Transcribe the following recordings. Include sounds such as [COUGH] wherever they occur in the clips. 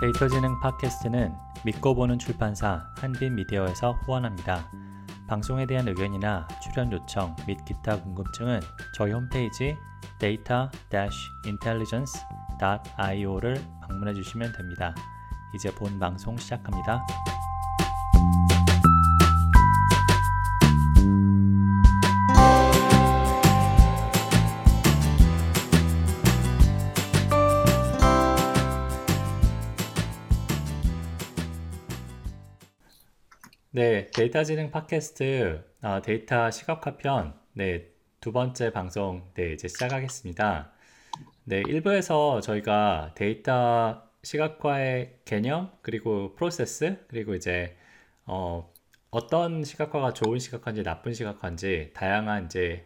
데이터지능 팟캐스트는 믿고 보는 출판사 한빛미디어에서 후원합니다. 방송에 대한 의견이나 출연 요청 및 기타 궁금증은 저희 홈페이지 data-intelligence.io를 방문해 주시면 됩니다. 이제 본 방송 시작합니다. 네, 데이터 지능 팟캐스트 아, 데이터 시각화 편, 네, 두 번째 방송, 네, 이제 시작하겠습니다. 네, 1부에서 저희가 데이터 시각화의 개념, 그리고 프로세스, 그리고 이제, 어, 어떤 시각화가 좋은 시각화인지 나쁜 시각화인지, 다양한 이제,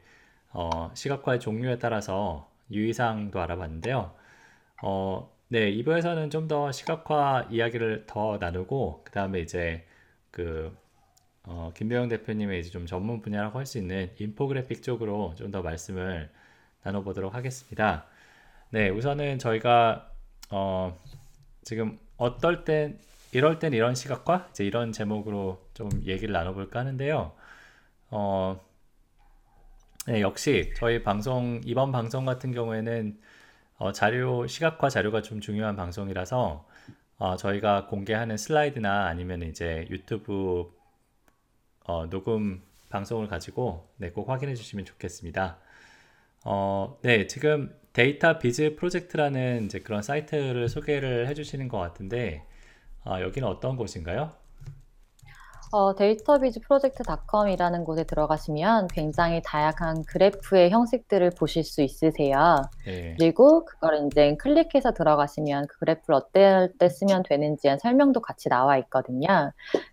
어, 시각화의 종류에 따라서 유의사항도 알아봤는데요. 어, 네, 2부에서는 좀 더 시각화 이야기를 더 나누고, 그 다음에 이제, 그 어, 김배영 대표님의 이제 좀 전문 분야라고 할 수 있는 인포그래픽 쪽으로 좀 더 말씀을 나눠보도록 하겠습니다. 네, 우선은 저희가 어, 지금 어떨 땐 이럴 땐 이런 시각과 이제 이런 제목으로 좀 얘기를 나눠볼까 하는데요. 어, 네, 역시 저희 방송 이번 방송 같은 경우에는 어, 자료 시각화 자료가 좀 중요한 방송이라서 어, 저희가 공개하는 슬라이드나 아니면 이제 유튜브 어, 녹음 방송을 가지고 네, 꼭 확인해 주시면 좋겠습니다. 어, 네, 지금 Data Viz Project라는 이제 그런 사이트를 소개를 해 주시는 것 같은데 어, 여기는 어떤 곳인가요? 어, Data Viz Project닷컴이라는 곳에 들어가시면 굉장히 다양한 그래프의 형식들을 보실 수 있으세요. 네. 그리고 그걸 이제 클릭해서 들어가시면 그 그래프를 어떨 때 쓰면 되는지 한 설명도 같이 나와 있거든요.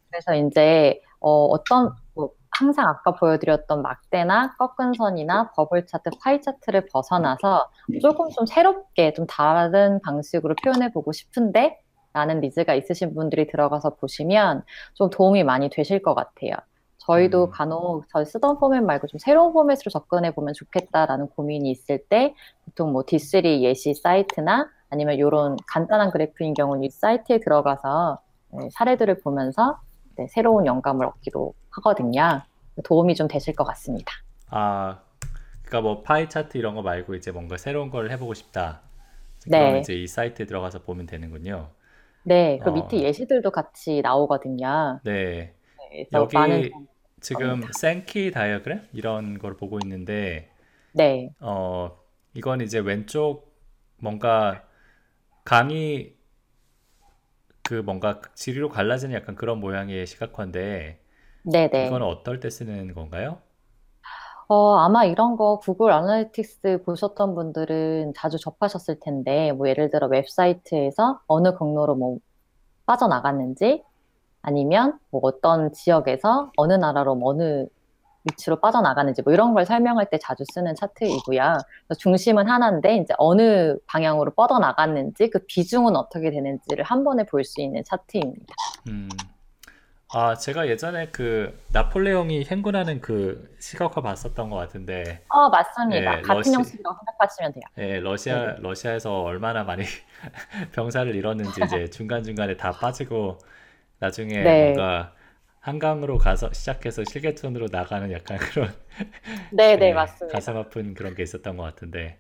그래서 이제 어, 어떤 뭐 항상 아까 보여드렸던 막대나 꺾은 선이나 bubble chart, pie chart를 벗어나서 조금 좀 새롭게 좀 다른 방식으로 표현해 보고 싶은데 라는 needs가 있으신 분들이 들어가서 보시면 좀 도움이 많이 되실 것 같아요. 저희도 음. 간혹 저희 쓰던 포맷 말고 좀 새로운 포맷으로 접근해 보면 좋겠다라는 고민이 있을 때 보통 뭐 D3 예시 사이트나 아니면 이런 간단한 그래프인 경우는 이 사이트에 들어가서 네, 사례들을 보면서 네, 새로운 영감을 얻기도 하거든요. 도움이 좀 되실 것 같습니다. 아, 그러니까 뭐 파이 차트 이런 거 말고 이제 뭔가 새로운 걸 해보고 싶다. 네. 이제 이 사이트에 들어가서 보면 되는군요. 네, 그 어. 밑에 예시들도 같이 나오거든요. 네. 네 여기 많은 지금 생키 다이어그램 이런 걸 보고 있는데, 네. 어, 이건 이제 왼쪽 뭔가 강의 그 뭔가 지리로 갈라지는 약간 그런 모양의 시각화인데, 네네. 이건 어떨 때 쓰는 건가요? 어, 아마 이런 거 구글 아나리틱스 보셨던 분들은 자주 접하셨을 텐데, 뭐 예를 들어 웹사이트에서 어느 경로로 뭐 빠져나갔는지, 아니면 뭐 어떤 지역에서 어느 나라로 뭐 어느 위치로 빠져나가는지 뭐 이런 걸 설명할 때 자주 쓰는 차트이고요. 중심은 하나인데 이제 어느 방향으로 뻗어나갔는지 그 비중은 어떻게 되는지를 한 번에 볼 수 있는 차트입니다. 음. 아, 제가 예전에 그 나폴레옹이 행군하는 그 시각화 봤었던 것 같은데. 어, 맞습니다. 예, 같은 러시... 형식이라고 생각하시면 돼요. 예, 러시아 네 러시아에서 얼마나 많이 [LAUGHS] 병사를 잃었는지 이제 [LAUGHS] 중간 중간에 다 빠지고 나중에 네. 뭔가 한강으로 가서 시작해서 실개천으로 나가는 약간 [LAUGHS] 그런. 네, 네, 네, 맞습니다. 가슴 아픈 그런 게 있었던 것 같은데.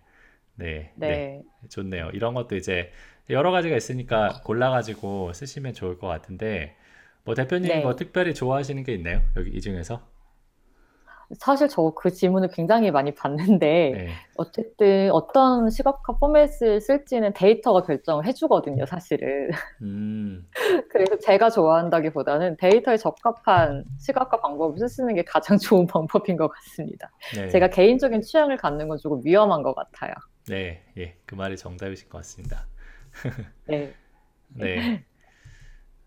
네, 네, 네, 좋네요. 이런 것도 이제 여러 가지가 있으니까 골라가지고 쓰시면 좋을 것 같은데. 뭐 대표님 네. 뭐 특별히 좋아하시는 게 있나요? 여기 이 중에서? 사실 저 그 질문을 굉장히 많이 받는데 네. 어쨌든 어떤 시각화 포맷을 쓸지는 데이터가 결정을 해주거든요, 사실은. 음. [LAUGHS] 그래서 제가 좋아한다기보다는 데이터에 적합한 시각화 방법을 쓰는 게 가장 [LAUGHS] 좋은 방법인 것 같습니다. 네. 제가 개인적인 취향을 갖는 건 조금 위험한 것 같아요. 네, 예, 그 말이 정답이실 것 같습니다. [LAUGHS] 네. 네.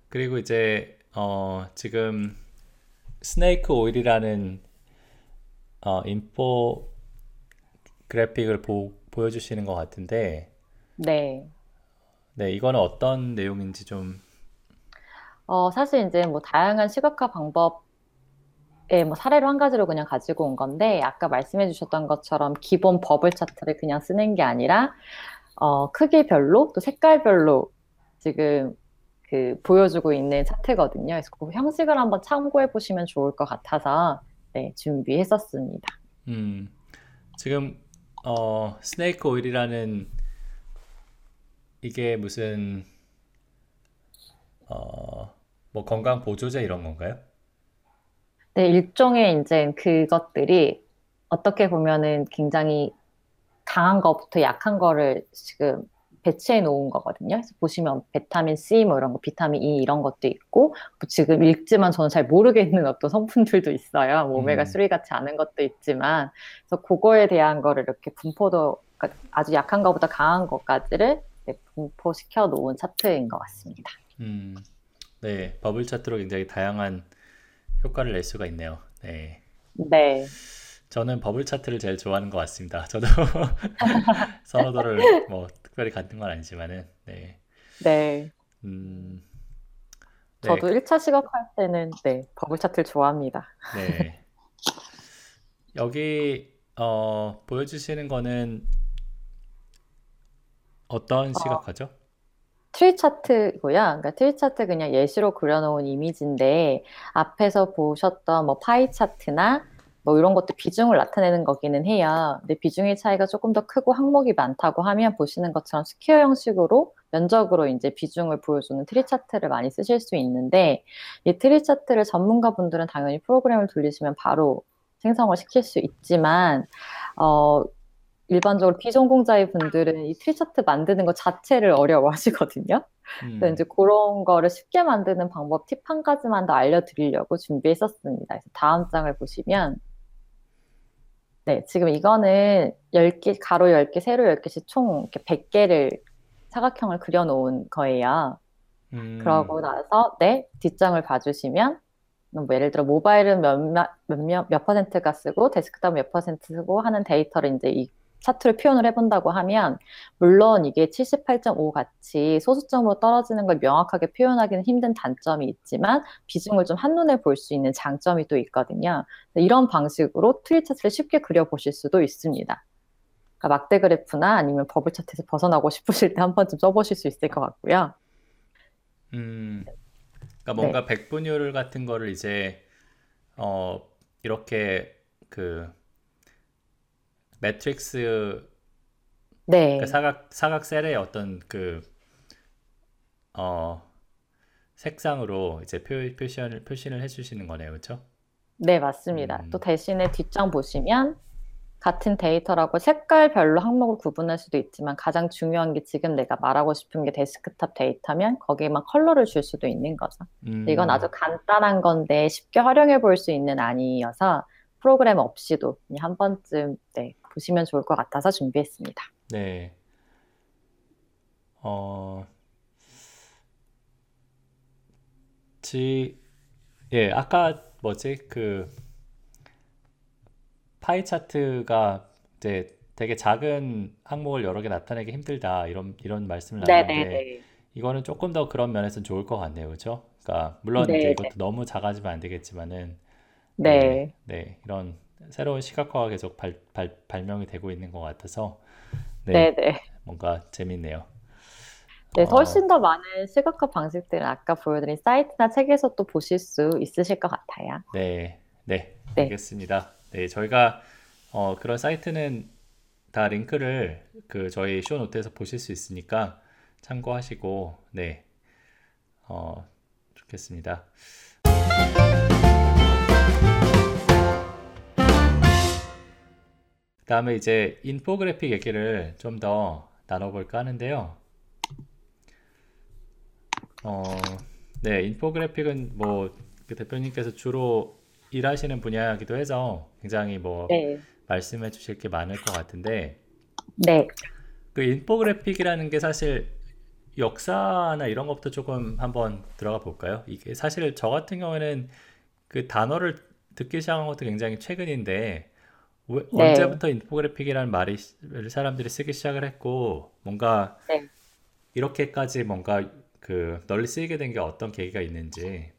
그리고 이제 어, 지금 스네이크 오일이라는 어, 인포 그래픽을 보, 보여주시는 것 같은데 네. 네, 이거는 어떤 내용인지 좀 어, 사실 이제 뭐 다양한 시각화 방법의 뭐 사례로 한 가지로 그냥 가지고 온 건데 아까 말씀해 주셨던 것처럼 기본 버블 차트를 그냥 쓰는 게 아니라 어, 크기별로 또 색깔별로 지금 그 보여주고 있는 차트거든요. 그래서 그 형식을 한번 참고해 보시면 좋을 것 같아서 네, 준비했었습니다. 음, 지금 어, 스네이크 오일이라는 이게 무슨 어, 뭐 건강 보조제 이런 건가요? 네, 일종의 이제 그것들이 어떻게 보면은 굉장히 강한 것부터 약한 거를 지금 배치해 놓은 거거든요. 그래서 보시면 비타민 C 뭐 이런 거, 비타민 E 이런 것도 있고 뭐 지금 읽지만 저는 잘 모르겠는 어떤 성분들도 있어요. 뭐 오메가 3 음. 같지 않은 것도 있지만 그래서 그거에 대한 거를 이렇게 분포도 그러니까 아주 약한 것보다 강한 것까지를 네, 분포시켜 놓은 차트인 것 같습니다. 음, 네, 버블 차트로 굉장히 다양한 효과를 낼 수가 있네요. 네. 네. 저는 bubble chart를 제일 좋아하는 것 같습니다. 저도 [LAUGHS] 선호도를 뭐 특별히 갖는 건 아니지만은 네. 네. 음, 네. 저도 1차 시각화할 때는 네, 버블 차트를 좋아합니다. 네. 여기 어, 보여주시는 거는 어떤 어. 시각화죠? 어, tree chart고요. 그러니까 tree chart 그냥 예시로 그려놓은 이미지인데 앞에서 보셨던 뭐 pie chart나 뭐 이런 것도 비중을 나타내는 거기는 해요. 근데 비중의 차이가 조금 더 크고 항목이 많다고 하면 보시는 것처럼 square 형식으로 면적으로 이제 비중을 보여주는 tree chart를 많이 쓰실 수 있는데 이 tree chart를 전문가분들은 당연히 프로그램을 돌리시면 바로 생성을 시킬 수 있지만 어 일반적으로 비전공자의 분들은 이 tree chart 만드는 것 자체를 어려워하시거든요. 음. 그래서 이제 그런 거를 쉽게 만드는 방법 팁 한 가지만 더 알려드리려고 준비했었습니다. 그래서 다음 장을 보시면 네, 지금 이거는 10개, 가로 10개, 세로 10개씩 총 이렇게 100개를 사각형을 그려놓은 거예요. 음. 그러고 나서 네, 뒷장을 봐주시면 뭐 예를 들어 모바일은 몇, 몇, 몇, 몇 퍼센트가 쓰고 데스크탑 몇 퍼센트 쓰고 하는 데이터를 이제 이 차트를 표현을 해본다고 하면 물론 이게 78.5 같이 소수점으로 떨어지는 걸 명확하게 표현하기는 힘든 단점이 있지만 비중을 좀 한눈에 볼 수 있는 장점이 또 있거든요. 이런 방식으로 tree chart를 쉽게 그려보실 수도 있습니다. 그러니까 막대 그래프나 아니면 bubble chart에서 벗어나고 싶으실 때 한 번쯤 써보실 수 있을 것 같고요. 음, 그러니까 뭔가 네. 백분율 같은 거를 이제 어 이렇게 그 매트릭스 네. 그 사각 사각 셀의 어떤 그 어, 색상으로 이제 표, 표시를 표시를 해주시는 거네요, 그렇죠? 네, 맞습니다. 음. 또 대신에 뒷장 보시면 같은 데이터라고 색깔별로 항목을 구분할 수도 있지만 가장 중요한 게 지금 내가 말하고 싶은 게 데스크탑 데이터면 거기에만 컬러를 줄 수도 있는 거죠. 음. 이건 아주 간단한 건데 쉽게 활용해 볼 수 있는 안이어서 프로그램 없이도 한 번쯤 네, 보시면 좋을 것 같아서 준비했습니다. 네. 어, 지, 예, 아까 뭐지, 그, 파이 차트가 이제 되게 작은 항목을 여러 개 나타내기 힘들다, 이런, 이런 말씀을 나눴는데, 이거는 조금 더 그런 면에서 좋을 것 같네요. 그죠? 그러니까, 물론 이제 이것도 너무 작아지면 안 되겠지만은, 네. 네, 네, 이런 새로운 시각화가 계속 발, 발, 발명이 되고 있는 것 같아서 네, 네네. 뭔가 재밌네요. 네, 어. 훨씬 더 많은 시각화 방식들은 아까 보여드린 사이트나 책에서 또 보실 수 있으실 것 같아요. 네, 네, 네. 알겠습니다. 네, 저희가 어, 그런 사이트는 다 링크를 그 저희 쇼 노트에서 보실 수 있으니까 참고하시고 네, 어, 좋겠습니다. 다음에 이제 인포그래픽 얘기를 좀 더 나눠볼까 하는데요. 어, 네, 인포그래픽은 뭐 그 대표님께서 주로 일하시는 분야이기도 해서 굉장히 뭐 네. 말씀해 주실 게 많을 것 같은데 네. 그 infographic이라는 게 사실 역사나 이런 것부터 조금 한번 들어가 볼까요? 이게 사실 저 같은 경우에는 그 단어를 듣기 시작한 것도 굉장히 최근인데 왜, 네. 언제부터 infographic이라는 말이 사람들이 쓰기 시작을 했고 뭔가 네. 이렇게까지 뭔가 그 널리 쓰이게 된 게 어떤 계기가 있는지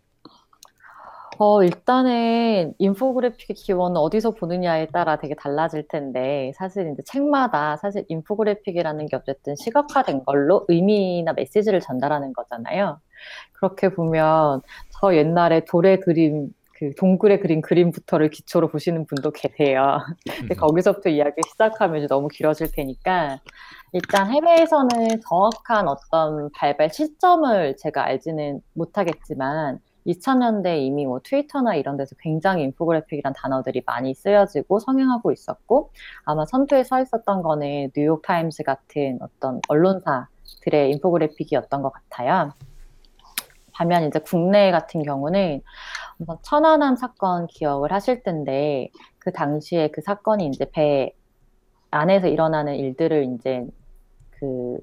어, 일단은 infographic의 기원은 어디서 보느냐에 따라 되게 달라질 텐데, 사실 이제 책마다 사실 infographic이라는 게 어쨌든 시각화된 걸로 의미나 메시지를 전달하는 거잖아요. 그렇게 보면 저 옛날에 돌에 그림, 그 동굴에 그린 그림부터를 기초로 보시는 분도 계세요. 근데 거기서부터 이야기 시작하면 너무 길어질 테니까, 일단 해외에서는 정확한 어떤 발발 시점을 제가 알지는 못하겠지만, 2000년대 이미 뭐 트위터나 이런 데서 굉장히 infographic이란 단어들이 많이 쓰여지고 성행하고 있었고 아마 선두에 서 있었던 거는 뉴욕 타임스 같은 어떤 언론사들의 infographic이었던 것 같아요. 반면 이제 국내 같은 경우는 천안함 사건 기억을 하실 텐데 그 당시에 그 사건이 이제 배 안에서 일어나는 일들을 이제 그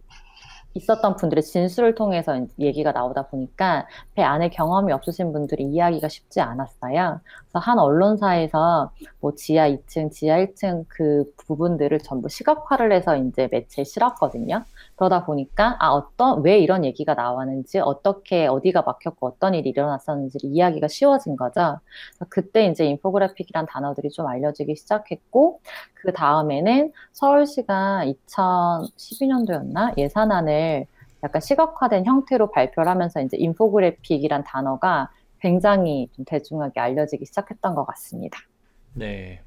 있었던 분들의 진술을 통해서 얘기가 나오다 보니까 배 안에 경험이 없으신 분들이 이해하기가 쉽지 않았어요. 그래서 한 언론사에서 뭐 지하 2층, 지하 1층 그 부분들을 전부 시각화를 해서 이제 매체에 실었거든요. 그러다 보니까 아 어떤 왜 이런 얘기가 나왔는지 어떻게 어디가 막혔고 어떤 일이 일어났었는지 이야기가 쉬워진 거죠. 그때 이제 인포그래픽이란 단어들이 좀 알려지기 시작했고 그 다음에는 서울시가 2012년도였나 예산안을 약간 시각화된 형태로 발표를 하면서 이제 인포그래픽이란 단어가 굉장히 좀 대중하게 알려지기 시작했던 것 같습니다. 네.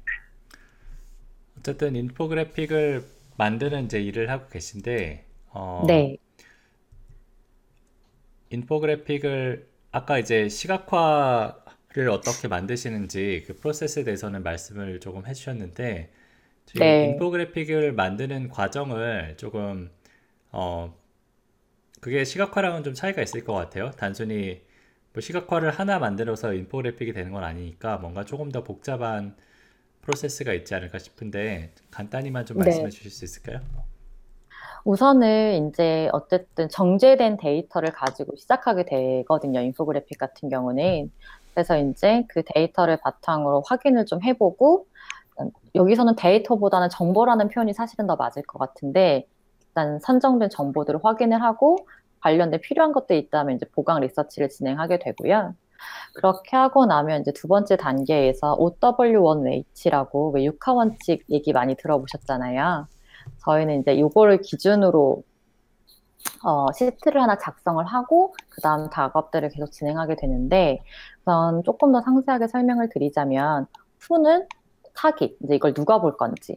어쨌든 인포그래픽을 만드는 이제 일을 하고 계신데 어, 네. 인포그래픽을 아까 이제 시각화를 어떻게 만드시는지 그 프로세스에 대해서는 말씀을 조금 해주셨는데 네. 인포그래픽을 만드는 과정을 조금 어 그게 시각화랑은 좀 차이가 있을 것 같아요. 단순히 뭐 시각화를 하나 만들어서 인포그래픽이 되는 건 아니니까 뭔가 조금 더 복잡한 프로세스가 있지 않을까 싶은데 간단히만 좀 네. 말씀해 주실 수 있을까요? 우선은 이제 어쨌든 정제된 데이터를 가지고 시작하게 되거든요. 인포그래픽 같은 경우는. 그래서 이제 그 데이터를 바탕으로 확인을 좀 해보고 여기서는 데이터보다는 정보라는 표현이 사실은 더 맞을 것 같은데 일단 선정된 정보들을 확인을 하고 관련된 필요한 것들이 있다면 이제 보강 리서치를 진행하게 되고요. 그렇게 하고 나면 이제 두 번째 단계에서 OW1H라고 왜 육하 원칙 얘기 많이 들어보셨잖아요. 저희는 이제 요거를 기준으로 어, 시트를 하나 작성을 하고 그 다음 작업들을 계속 진행하게 되는데 우선 조금 더 상세하게 설명을 드리자면 후는 타깃, 이제 이걸 누가 볼 건지에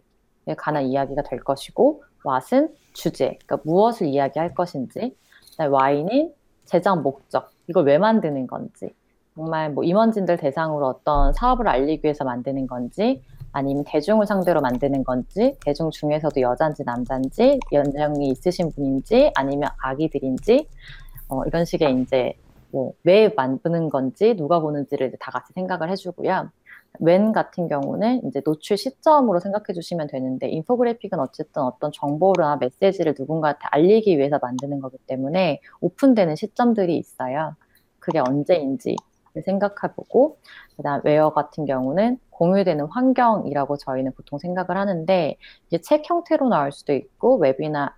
관한 이야기가 될 것이고 왓은 주제, 그러니까 무엇을 이야기할 것인지 Y는 제작 목적, 이걸 왜 만드는 건지 정말 뭐 임원진들 대상으로 어떤 사업을 알리기 위해서 만드는 건지 아니면 대중을 상대로 만드는 건지, 대중 중에서도 여잔지 남잔지, 연령이 있으신 분인지, 아니면 아기들인지, 어, 이런 식의 이제 뭐 왜 만드는 건지, 누가 보는지를 다 같이 생각을 해주고요. 웬 같은 경우는 이제 노출 시점으로 생각해 주시면 되는데 인포그래픽은 어쨌든 어떤 정보나 메시지를 누군가한테 알리기 위해서 만드는 거기 때문에 오픈되는 시점들이 있어요. 그게 언제인지 생각해보고 그다음 웨어 같은 경우는 공유되는 환경이라고 저희는 보통 생각을 하는데 이제 책 형태로 나올 수도 있고 웹이나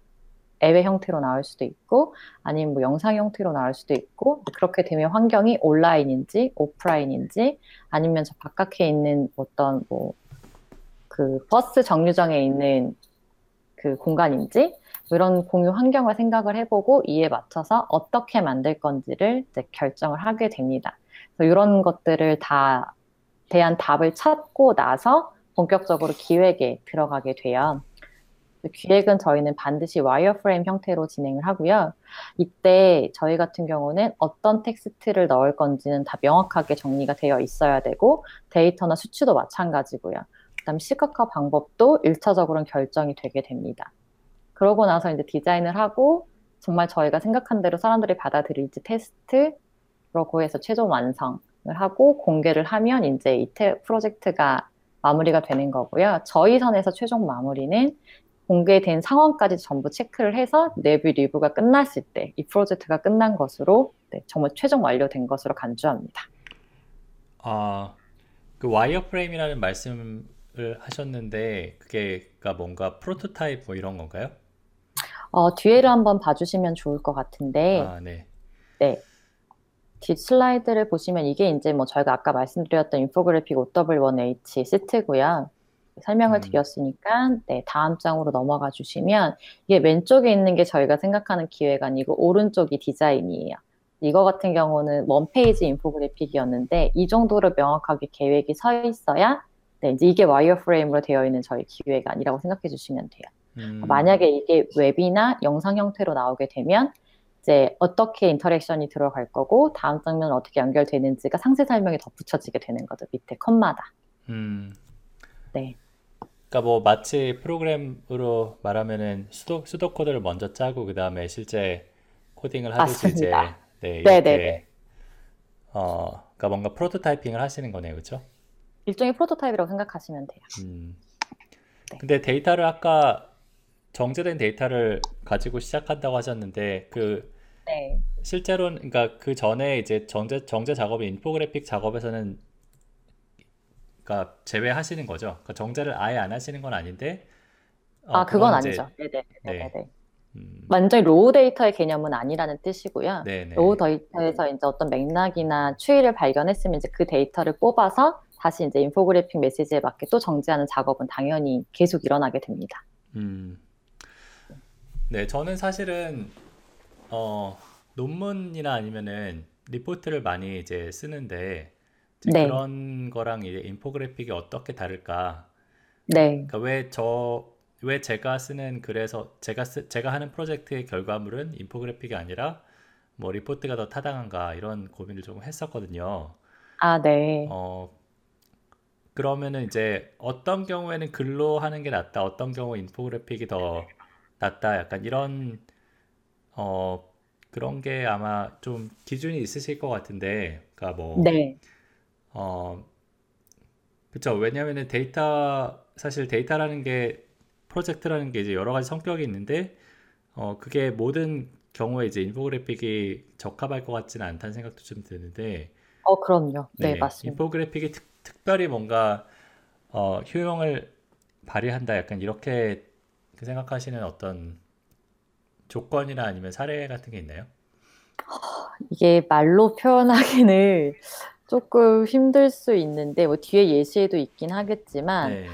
앱의 형태로 나올 수도 있고 아니면 뭐 영상 형태로 나올 수도 있고 그렇게 되면 환경이 온라인인지 오프라인인지 아니면 저 바깥에 있는 어떤 뭐 그 버스 정류장에 있는 그 공간인지 뭐 이런 공유 환경을 생각을 해보고 이에 맞춰서 어떻게 만들 건지를 결정을 하게 됩니다. 이런 것들을 다 대한 답을 찾고 나서 본격적으로 기획에 들어가게 돼요. 기획은 저희는 반드시 wireframe 형태로 진행을 하고요. 이때 저희 같은 경우는 어떤 텍스트를 넣을 건지는 다 명확하게 정리가 되어 있어야 되고 데이터나 수치도 마찬가지고요. 그다음 시각화 방법도 일차적으로는 결정이 되게 됩니다. 그러고 나서 이제 디자인을 하고 정말 저희가 생각한 대로 사람들이 받아들일지 테스트라고 해서 최종 완성 하고 공개를 하면 이제 이 프로젝트가 마무리가 되는 거고요. 저희 선에서 최종 마무리는 공개된 상황까지 전부 체크를 해서 내부 리뷰가 끝났을 때 이 프로젝트가 끝난 것으로 네, 정말 최종 완료된 것으로 간주합니다. 아, 그 wireframe이라는 말씀을 하셨는데 그게가 뭔가 프로토타입 뭐 이런 건가요? 어, 뒤에를 한번 봐주시면 좋을 것 같은데. 아, 네. 네. 뒷 슬라이드를 보시면 이게 이제 뭐 저희가 아까 말씀드렸던 infographic 5W1H 시트고요. 설명을 음. 드렸으니까 네, 다음 장으로 넘어가 주시면 이게 왼쪽에 있는 게 저희가 생각하는 기획안이고 오른쪽이 디자인이에요. 이거 같은 경우는 one page infographic이었는데 이 정도로 명확하게 계획이 서 있어야 네, 이제 이게 wireframe으로 되어 있는 저희 기획안이라고 생각해 주시면 돼요. 음. 만약에 이게 웹이나 영상 형태로 나오게 되면 이제 어떻게 interaction이 들어갈 거고 다음 장면 어떻게 연결되는지가 상세 설명이 덧붙여지게 되는 거죠. 밑에 컷마다. 음. 네. 그러니까 뭐 마치 프로그램으로 말하면은 pseudo pseudo code를 먼저 짜고 그 다음에 실제 코딩을 하듯이 맞습니다. 이제 네, 이렇게 네네네. 어, 그러니까 뭔가 prototyping을 하시는 거네요, 그렇죠? 일종의 프로토타입이라고 생각하시면 돼요. 음. 네. 근데 데이터를 아까 정제된 데이터를 가지고 시작한다고 하셨는데 그 네. 실제로는 그러니까 그 전에 이제 정제 정제 작업이 인포그래픽 작업에서는 그러니까 제외하시는 거죠. 그러니까 정제를 아예 안 하시는 건 아닌데 어, 아 그건 아니죠. 네네. 네네. 네. 음. 완전히 raw data의 개념은 아니라는 뜻이고요. 네네. raw data에서 이제 어떤 맥락이나 추이를 발견했으면 이제 그 데이터를 뽑아서 다시 이제 인포그래픽 메시지에 맞게 또 정제하는 작업은 당연히 계속 일어나게 됩니다. 음. 네, 저는 사실은 어, 논문이나 아니면은 리포트를 많이 이제 쓰는데 이제 네. 그런 거랑 이제 infographic이 어떻게 다를까? 네. 그러니까 왜 저 왜 제가 쓰는 글에서 제가 쓰, 제가 하는 프로젝트의 결과물은 infographic이 아니라 뭐 리포트가 더 타당한가 이런 고민을 조금 했었거든요. 아, 네. 어 그러면은 이제 어떤 경우에는 글로 하는 게 낫다, 어떤 경우 infographic이 더 낫다, 약간 이런 어 그런 게 아마 좀 기준이 있으실 것 같은데, 그러니까 뭐 네. 어 그렇죠. 왜냐하면은 데이터 사실 데이터라는 게 프로젝트라는 게 이제 여러 가지 성격이 있는데 어 그게 모든 경우에 이제 infographic이 적합할 것 같지는 않다는 생각도 좀 드는데 어 그럼요. 네, 네 맞습니다. infographic이 특, 특별히 뭔가 어 효용을 발휘한다 약간 이렇게 생각하시는 어떤 조건이나 아니면 사례 같은 게 있나요? 이게 말로 표현하기는 조금 힘들 수 있는데 뭐 뒤에 예시에도 있긴 하겠지만 네.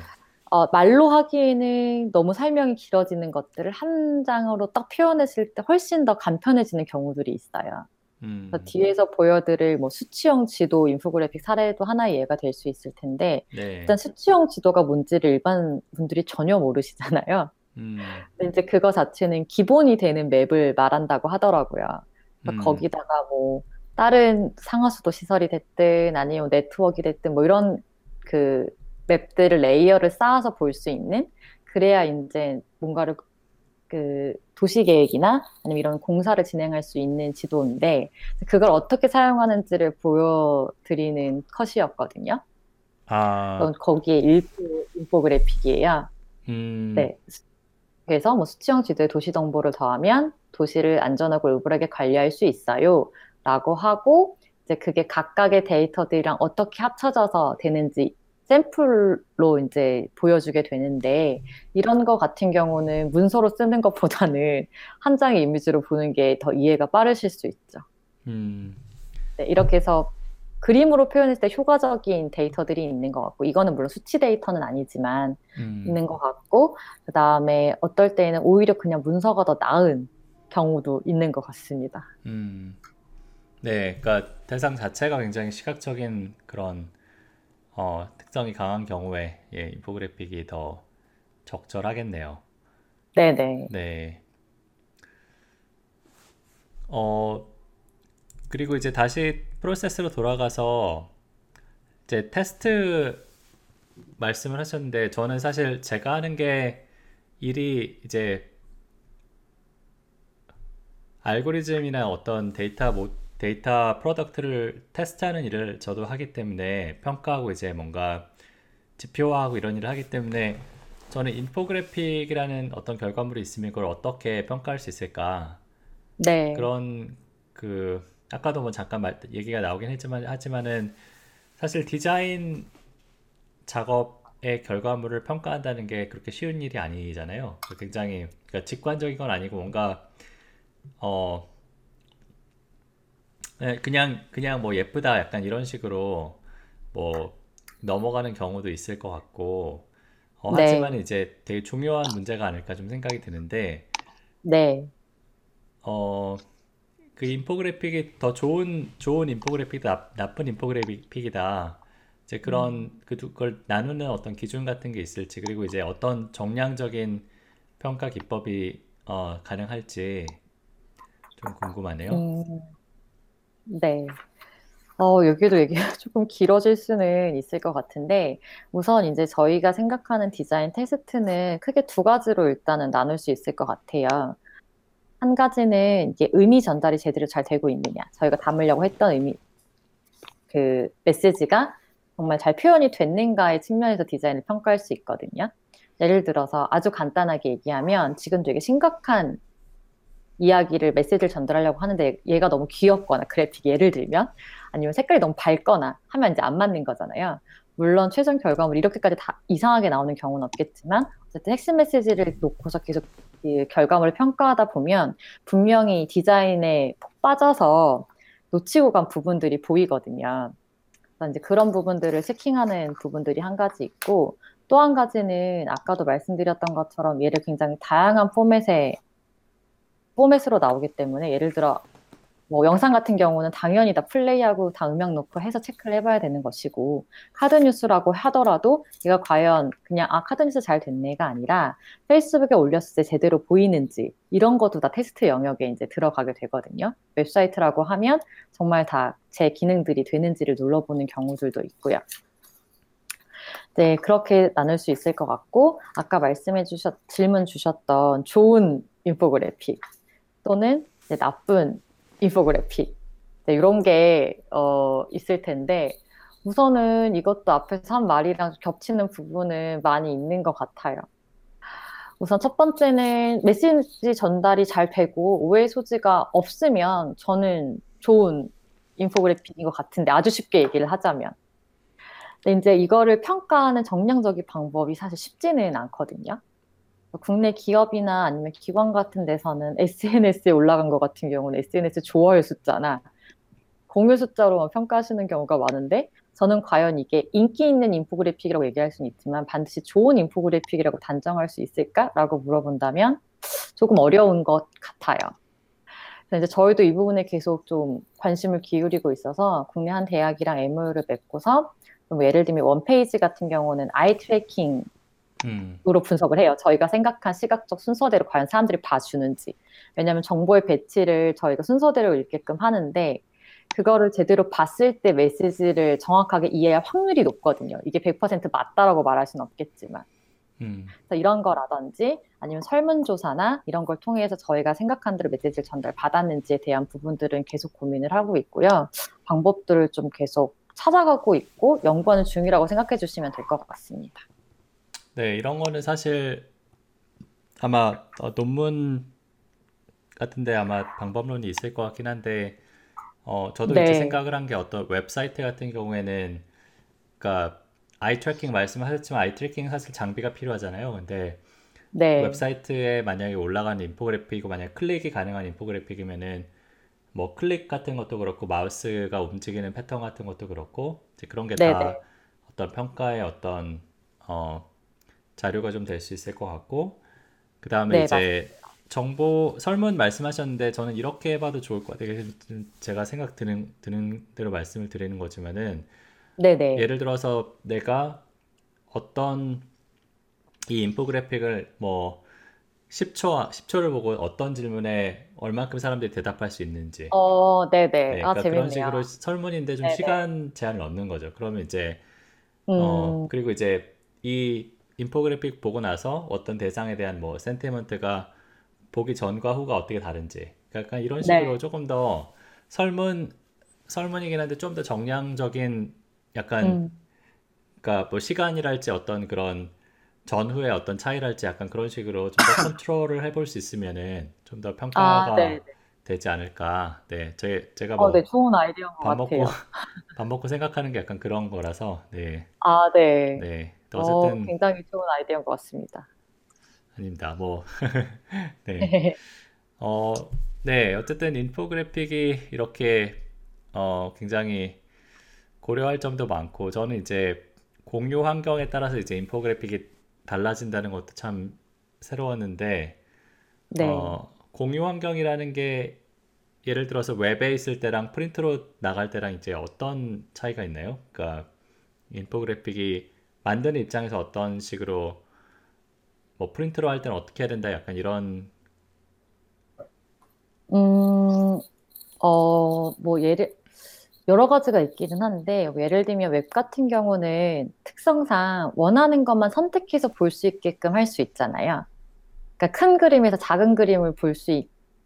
어, 말로 하기에는 너무 설명이 길어지는 것들을 한 장으로 딱 표현했을 때 훨씬 더 간편해지는 경우들이 있어요. 음. 뒤에서 보여드릴 뭐 수치형 지도 인포그래픽 사례도 하나의 예가 될 수 있을 텐데 네. 일단 수치형 지도가 뭔지를 일반 분들이 전혀 모르시잖아요. 음. 근데 이제 그거 자체는 기본이 되는 map을 말한다고 하더라고요. 음. 거기다가 뭐 다른 상하수도 시설이 됐든 아니면 네트워크가 됐든 뭐 이런 그 map들을 레이어를 쌓아서 볼 수 있는 그래야 이제 뭔가를 그 도시 계획이나 아니면 이런 공사를 진행할 수 있는 지도인데 그걸 어떻게 사용하는지를 보여드리는 컷이었거든요. 아. 거기에 일부 인포그래픽이에요. 음. 네. 그래서 뭐 수치형 지도에 도시 정보를 더하면 도시를 안전하고 올바르게 관리할 수 있어요. 라고 하고 이제 그게 각각의 데이터들이랑 어떻게 합쳐져서 되는지 샘플로 이제 보여주게 되는데 이런 거 같은 경우는 문서로 쓰는 것보다는 [LAUGHS] 한 장의 이미지로 보는 게 더 이해가 빠르실 수 있죠. 음. 네, 이렇게 해서 그림으로 표현했을 때 효과적인 데이터들이 있는 것 같고 이거는 물론 수치 데이터는 아니지만 음. 있는 것 같고 그 다음에 어떨 때는 오히려 그냥 문서가 더 나은 경우도 있는 것 같습니다. 음. 네, 그러니까 대상 자체가 굉장히 시각적인 그런 어, 특성이 강한 경우에 예, 인포그래픽이 더 적절하겠네요. 네네. 네. 어, 그리고 이제 다시 프로세스로 돌아가서 이제 테스트 말씀을 하셨는데 저는 사실 제가 하는 게 일이 이제 알고리즘이나 어떤 데이터 모, data product를 테스트하는 일을 저도 하기 때문에 평가하고 이제 뭔가 지표화하고 이런 일을 하기 때문에 저는 infographic이라는 어떤 결과물이 있으면 그걸 어떻게 평가할 수 있을까 네. 그런 그 아까도 뭐 잠깐 말, 얘기가 나오긴 했지만 하지만은 사실 디자인 작업의 결과물을 평가한다는 게 그렇게 쉬운 일이 아니잖아요. 굉장히 그러니까 직관적인 건 아니고 뭔가 어 네, 그냥 그냥 뭐 예쁘다 약간 이런 식으로 뭐 넘어가는 경우도 있을 것 같고 어, 네. 하지만 이제 되게 중요한 문제가 아닐까 좀 생각이 드는데 네. 어, 그 인포그래픽이 더 좋은 좋은 인포그래픽이다 나쁜 인포그래픽이다 이제 그런 음. 그걸 나누는 어떤 기준 같은 게 있을지 그리고 이제 어떤 정량적인 평가 기법이 어, 가능할지 좀 궁금하네요. 음, 네. 어, 여기도 얘기가 [LAUGHS] 조금 길어질 수는 있을 것 같은데, 우선 이제 저희가 생각하는 디자인 테스트는 크게 두 가지로 일단은 나눌 수 있을 것 같아요. 한 가지는 이게 의미 전달이 제대로 잘 되고 있느냐. 저희가 담으려고 했던 의미, 그 메시지가 정말 잘 표현이 됐는가의 측면에서 디자인을 평가할 수 있거든요. 예를 들어서 아주 간단하게 얘기하면 지금 되게 심각한 이야기를 메시지를 전달하려고 하는데 얘가 너무 귀엽거나 그래픽 예를 들면 아니면 색깔이 너무 밝거나 하면 이제 안 맞는 거잖아요. 물론 최종 결과물 이렇게까지 다 이상하게 나오는 경우는 없겠지만 어쨌든 핵심 메시지를 놓고서 계속 이 결과물을 평가하다 보면 분명히 디자인에 푹 빠져서 놓치고 간 부분들이 보이거든요. 그래서 이제 그런 부분들을 체킹하는 부분들이 한 가지 있고 또 한 가지는 아까도 말씀드렸던 것처럼 얘를 굉장히 다양한 포맷에 포맷으로 나오기 때문에 예를 들어 뭐 영상 같은 경우는 당연히 다 플레이하고 다 음악 놓고 해서 체크를 해봐야 되는 것이고 카드 뉴스라고 하더라도 이가 과연 그냥 아 카드 뉴스 잘 됐네가 아니라 페이스북에 올렸을 때 제대로 보이는지 이런 것도 다 테스트 영역에 이제 들어가게 되거든요. 웹사이트라고 하면 정말 다 제 기능들이 되는지를 눌러보는 경우들도 있고요. 네, 그렇게 나눌 수 있을 것 같고 아까 말씀해 주셨 질문 주셨던 좋은 인포그래픽 또는 나쁜 인포그래픽 네, 이런 게 어, 있을 텐데 우선은 이것도 앞에서 한 말이랑 겹치는 부분은 많이 있는 것 같아요. 우선 첫 번째는 메시지 전달이 잘 되고 오해 소지가 없으면 저는 좋은 infographic인 것 같은데 아주 쉽게 얘기를 하자면 근데 이제 이거를 평가하는 정량적인 방법이 사실 쉽지는 않거든요. 국내 기업이나 아니면 기관 같은 데서는 [LAUGHS] SNS에 올라간 것 같은 경우는 SNS 좋아요 숫자나 공유 숫자로만 평가하시는 경우가 많은데 저는 과연 이게 인기 있는 infographic이라고 얘기할 수는 있지만 반드시 좋은 infographic이라고 단정할 수 있을까라고 물어본다면 조금 어려운 것 같아요. 이제 저희도 이 부분에 계속 좀 관심을 기울이고 있어서 국내 한 대학이랑 MOU를 맺고서 예를 들면 one page 같은 경우는 eye tracking 음. 으로 분석을 해요. 저희가 생각한 시각적 순서대로 과연 사람들이 봐주는지. 왜냐하면 정보의 배치를 저희가 순서대로 읽게끔 하는데 그거를 제대로 봤을 때 메시지를 정확하게 이해할 확률이 높거든요. 이게 100% 맞다라고 말할 수는 없겠지만. 음. 그래서 이런 거라든지 아니면 설문조사나 이런 걸 통해서 저희가 생각한 대로 메시지를 전달 받았는지에 대한 부분들은 계속 고민을 하고 있고요. 방법들을 좀 계속 찾아가고 있고 연구하는 중이라고 생각해 주시면 될 것 같습니다. 네, 이런 거는 사실 아마 어, 논문 같은데 아마 방법론이 있을 것 같긴 한데 어, 저도 네. 이제 생각을 한 게 어떤 웹사이트 같은 경우에는 그러니까 eye tracking 말씀하셨지만 eye tracking 사실 장비가 필요하잖아요. 근데 네. 웹사이트에 만약에 올라간 infographic이고 만약 클릭이 가능한 infographic이면은 뭐 클릭 같은 것도 그렇고 마우스가 움직이는 패턴 같은 것도 그렇고 이제 그런 게 다 어떤 평가의 어떤 어 자료가 좀 될 수 있을 것 같고 그 다음에 네, 이제 맞습니다. 정보 설문 말씀하셨는데 저는 이렇게 해봐도 좋을 것 같아요. 제가 생각 드는 드는 대로 말씀을 드리는 거지만은 네네. 예를 들어서 내가 어떤 이 인포그래픽을 뭐 10초 10초를 보고 어떤 질문에 얼만큼 사람들이 대답할 수 있는지. 어, 네네. 네, 그러니까 아, 그런 식으로 설문인데 좀 네네. 시간 제한을 넣는 거죠. 그러면 이제 어, 음. 어 그리고 이제 이 인포그래픽 보고 나서 어떤 대상에 대한 뭐 센티먼트가 보기 전과 후가 어떻게 다른지 약간 이런 네. 식으로 네. 조금 더 설문 설문이긴 한데 좀 더 정량적인 약간 음. 그러니까 뭐 시간이랄지 어떤 그런 전후의 어떤 차이랄지 약간 그런 식으로 좀 더 [COUGHS] 컨트롤을 해볼 수 있으면은 좀 더 평가가 아, 네, 네. 되지 않을까. 네, 제, 제가 뭐 어, 네, 좋은 아이디어인 것 밥 같아요. 먹고 [LAUGHS] 밥 먹고 생각하는 게 약간 그런 거라서 네, 아, 네. 네. 어, 어쨌든 굉장히 좋은 아이디어인 것 같습니다. 아닙니다. 뭐 [LAUGHS] 네. [LAUGHS] 어, 네. 어쨌든 인포그래픽이 이렇게 어, 굉장히 고려할 점도 많고 저는 이제 공유 환경에 따라서 이제 인포그래픽이 달라진다는 것도 참 새로웠는데 네. 어, 공유 환경이라는 게 예를 들어서 웹에 있을 때랑 프린트로 나갈 때랑 이제 어떤 차이가 있나요? 그러니까 infographic이 만드는 입장에서 어떤 식으로 뭐 프린트로 할 때는 어떻게 해야 된다 약간 이런 음, 어, 뭐 예를 여러 가지가 있기는 한데 예를 들면 웹 같은 경우는 특성상 원하는 것만 선택해서 볼 수 있게끔 할 수 있잖아요. 그러니까 큰 그림에서 작은 그림을 볼 수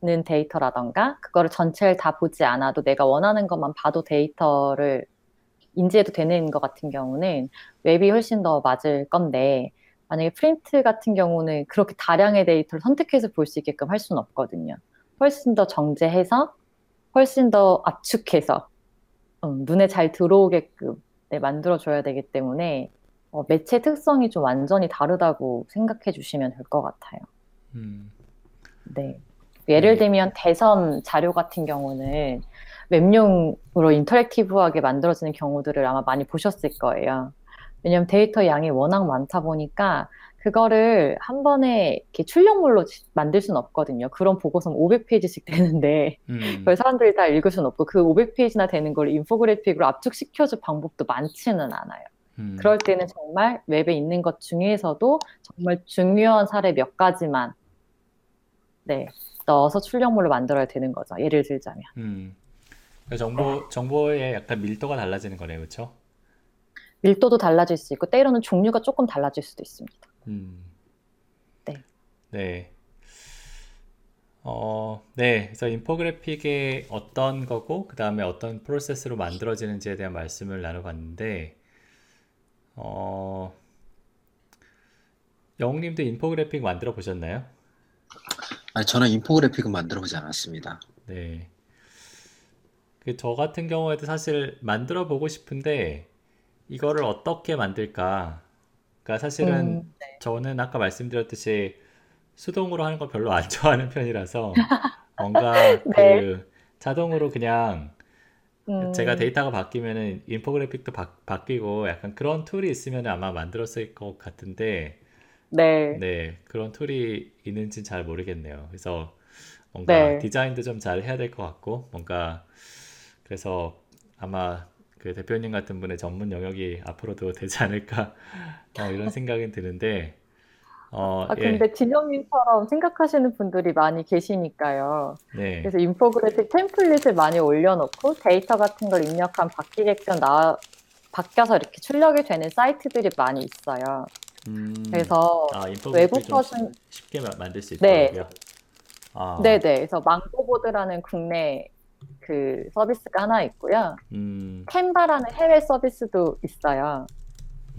있는 데이터라던가 그거를 전체를 다 보지 않아도 내가 원하는 것만 봐도 데이터를 인지해도 되는 것 같은 경우는 웹이 훨씬 더 맞을 건데 만약에 프린트 같은 경우는 그렇게 다량의 데이터를 선택해서 볼 수 있게끔 할 수는 없거든요. 훨씬 더 정제해서 훨씬 더 압축해서 음, 눈에 잘 들어오게끔 네, 만들어줘야 되기 때문에 어, 매체 특성이 좀 완전히 다르다고 생각해 주시면 될 것 같아요. 음. 네. 예를 네. 들면 대선 자료 같은 경우는 웹용으로 인터랙티브하게 만들어지는 경우들을 아마 많이 보셨을 거예요. 왜냐하면 데이터 양이 워낙 많다 보니까 그거를 한 번에 이렇게 출력물로 만들 수는 없거든요. 그런 보고서는 500페이지씩 되는데 음. 그걸 사람들이 다 읽을 수는 없고 그 500페이지나 되는 걸 인포그래픽으로 압축시켜줄 방법도 많지는 않아요. 음. 그럴 때는 정말 웹에 있는 것 중에서도 정말 중요한 사례 몇 가지만 네 넣어서 출력물로 만들어야 되는 거죠. 예를 들자면. 음. 정보 정보의 약간 밀도가 달라지는 거네요, 그렇죠? 밀도도 달라질 수 있고 때로는 종류가 조금 달라질 수도 있습니다. 음. 네. 네. 어, 네. 그래서 인포그래픽이 어떤 거고 그 다음에 어떤 프로세스로 만들어지는지에 대한 말씀을 나눠봤는데 어, 영웅님도 인포그래픽 만들어 보셨나요? 아니, 저는 infographic은 만들어 보지 않았습니다. 네. 그 저 같은 경우에도 사실 만들어 보고 싶은데 이거를 어떻게 만들까? 그러니까 사실은 음, 네. 저는 아까 말씀드렸듯이 수동으로 하는 걸 별로 안 [LAUGHS] 좋아하는 편이라서 뭔가 [LAUGHS] 네. 그 자동으로 그냥 음. 제가 데이터가 바뀌면은 infographic도 바, 바뀌고 약간 그런 tool이 있으면 아마 만들었을 것 같은데 네. 네, 그런 tool이 있는지는 잘 모르겠네요. 그래서 뭔가 네. 디자인도 좀 잘 해야 될 것 같고 뭔가 그래서 아마 그 대표님 같은 분의 전문 영역이 앞으로도 [LAUGHS] 되지 않을까 어, 이런 생각은 드는데 어, 아, 예. 근데 예. 진영님처럼 생각하시는 분들이 많이 계시니까요. 네. 그래서 infographic template을 많이 올려놓고 데이터 같은 걸 입력하면 바뀌게끔 나 바뀌어서 이렇게 출력이 되는 사이트들이 많이 있어요. 음, 그래서 아, 외부 버전 쉽게 만들 수 네. 있더라고요. 네. 아. 네네. 그래서 망고보드라는 국내 그 서비스가 하나 있고요. 음. 캔바라는 해외 서비스도 있어요.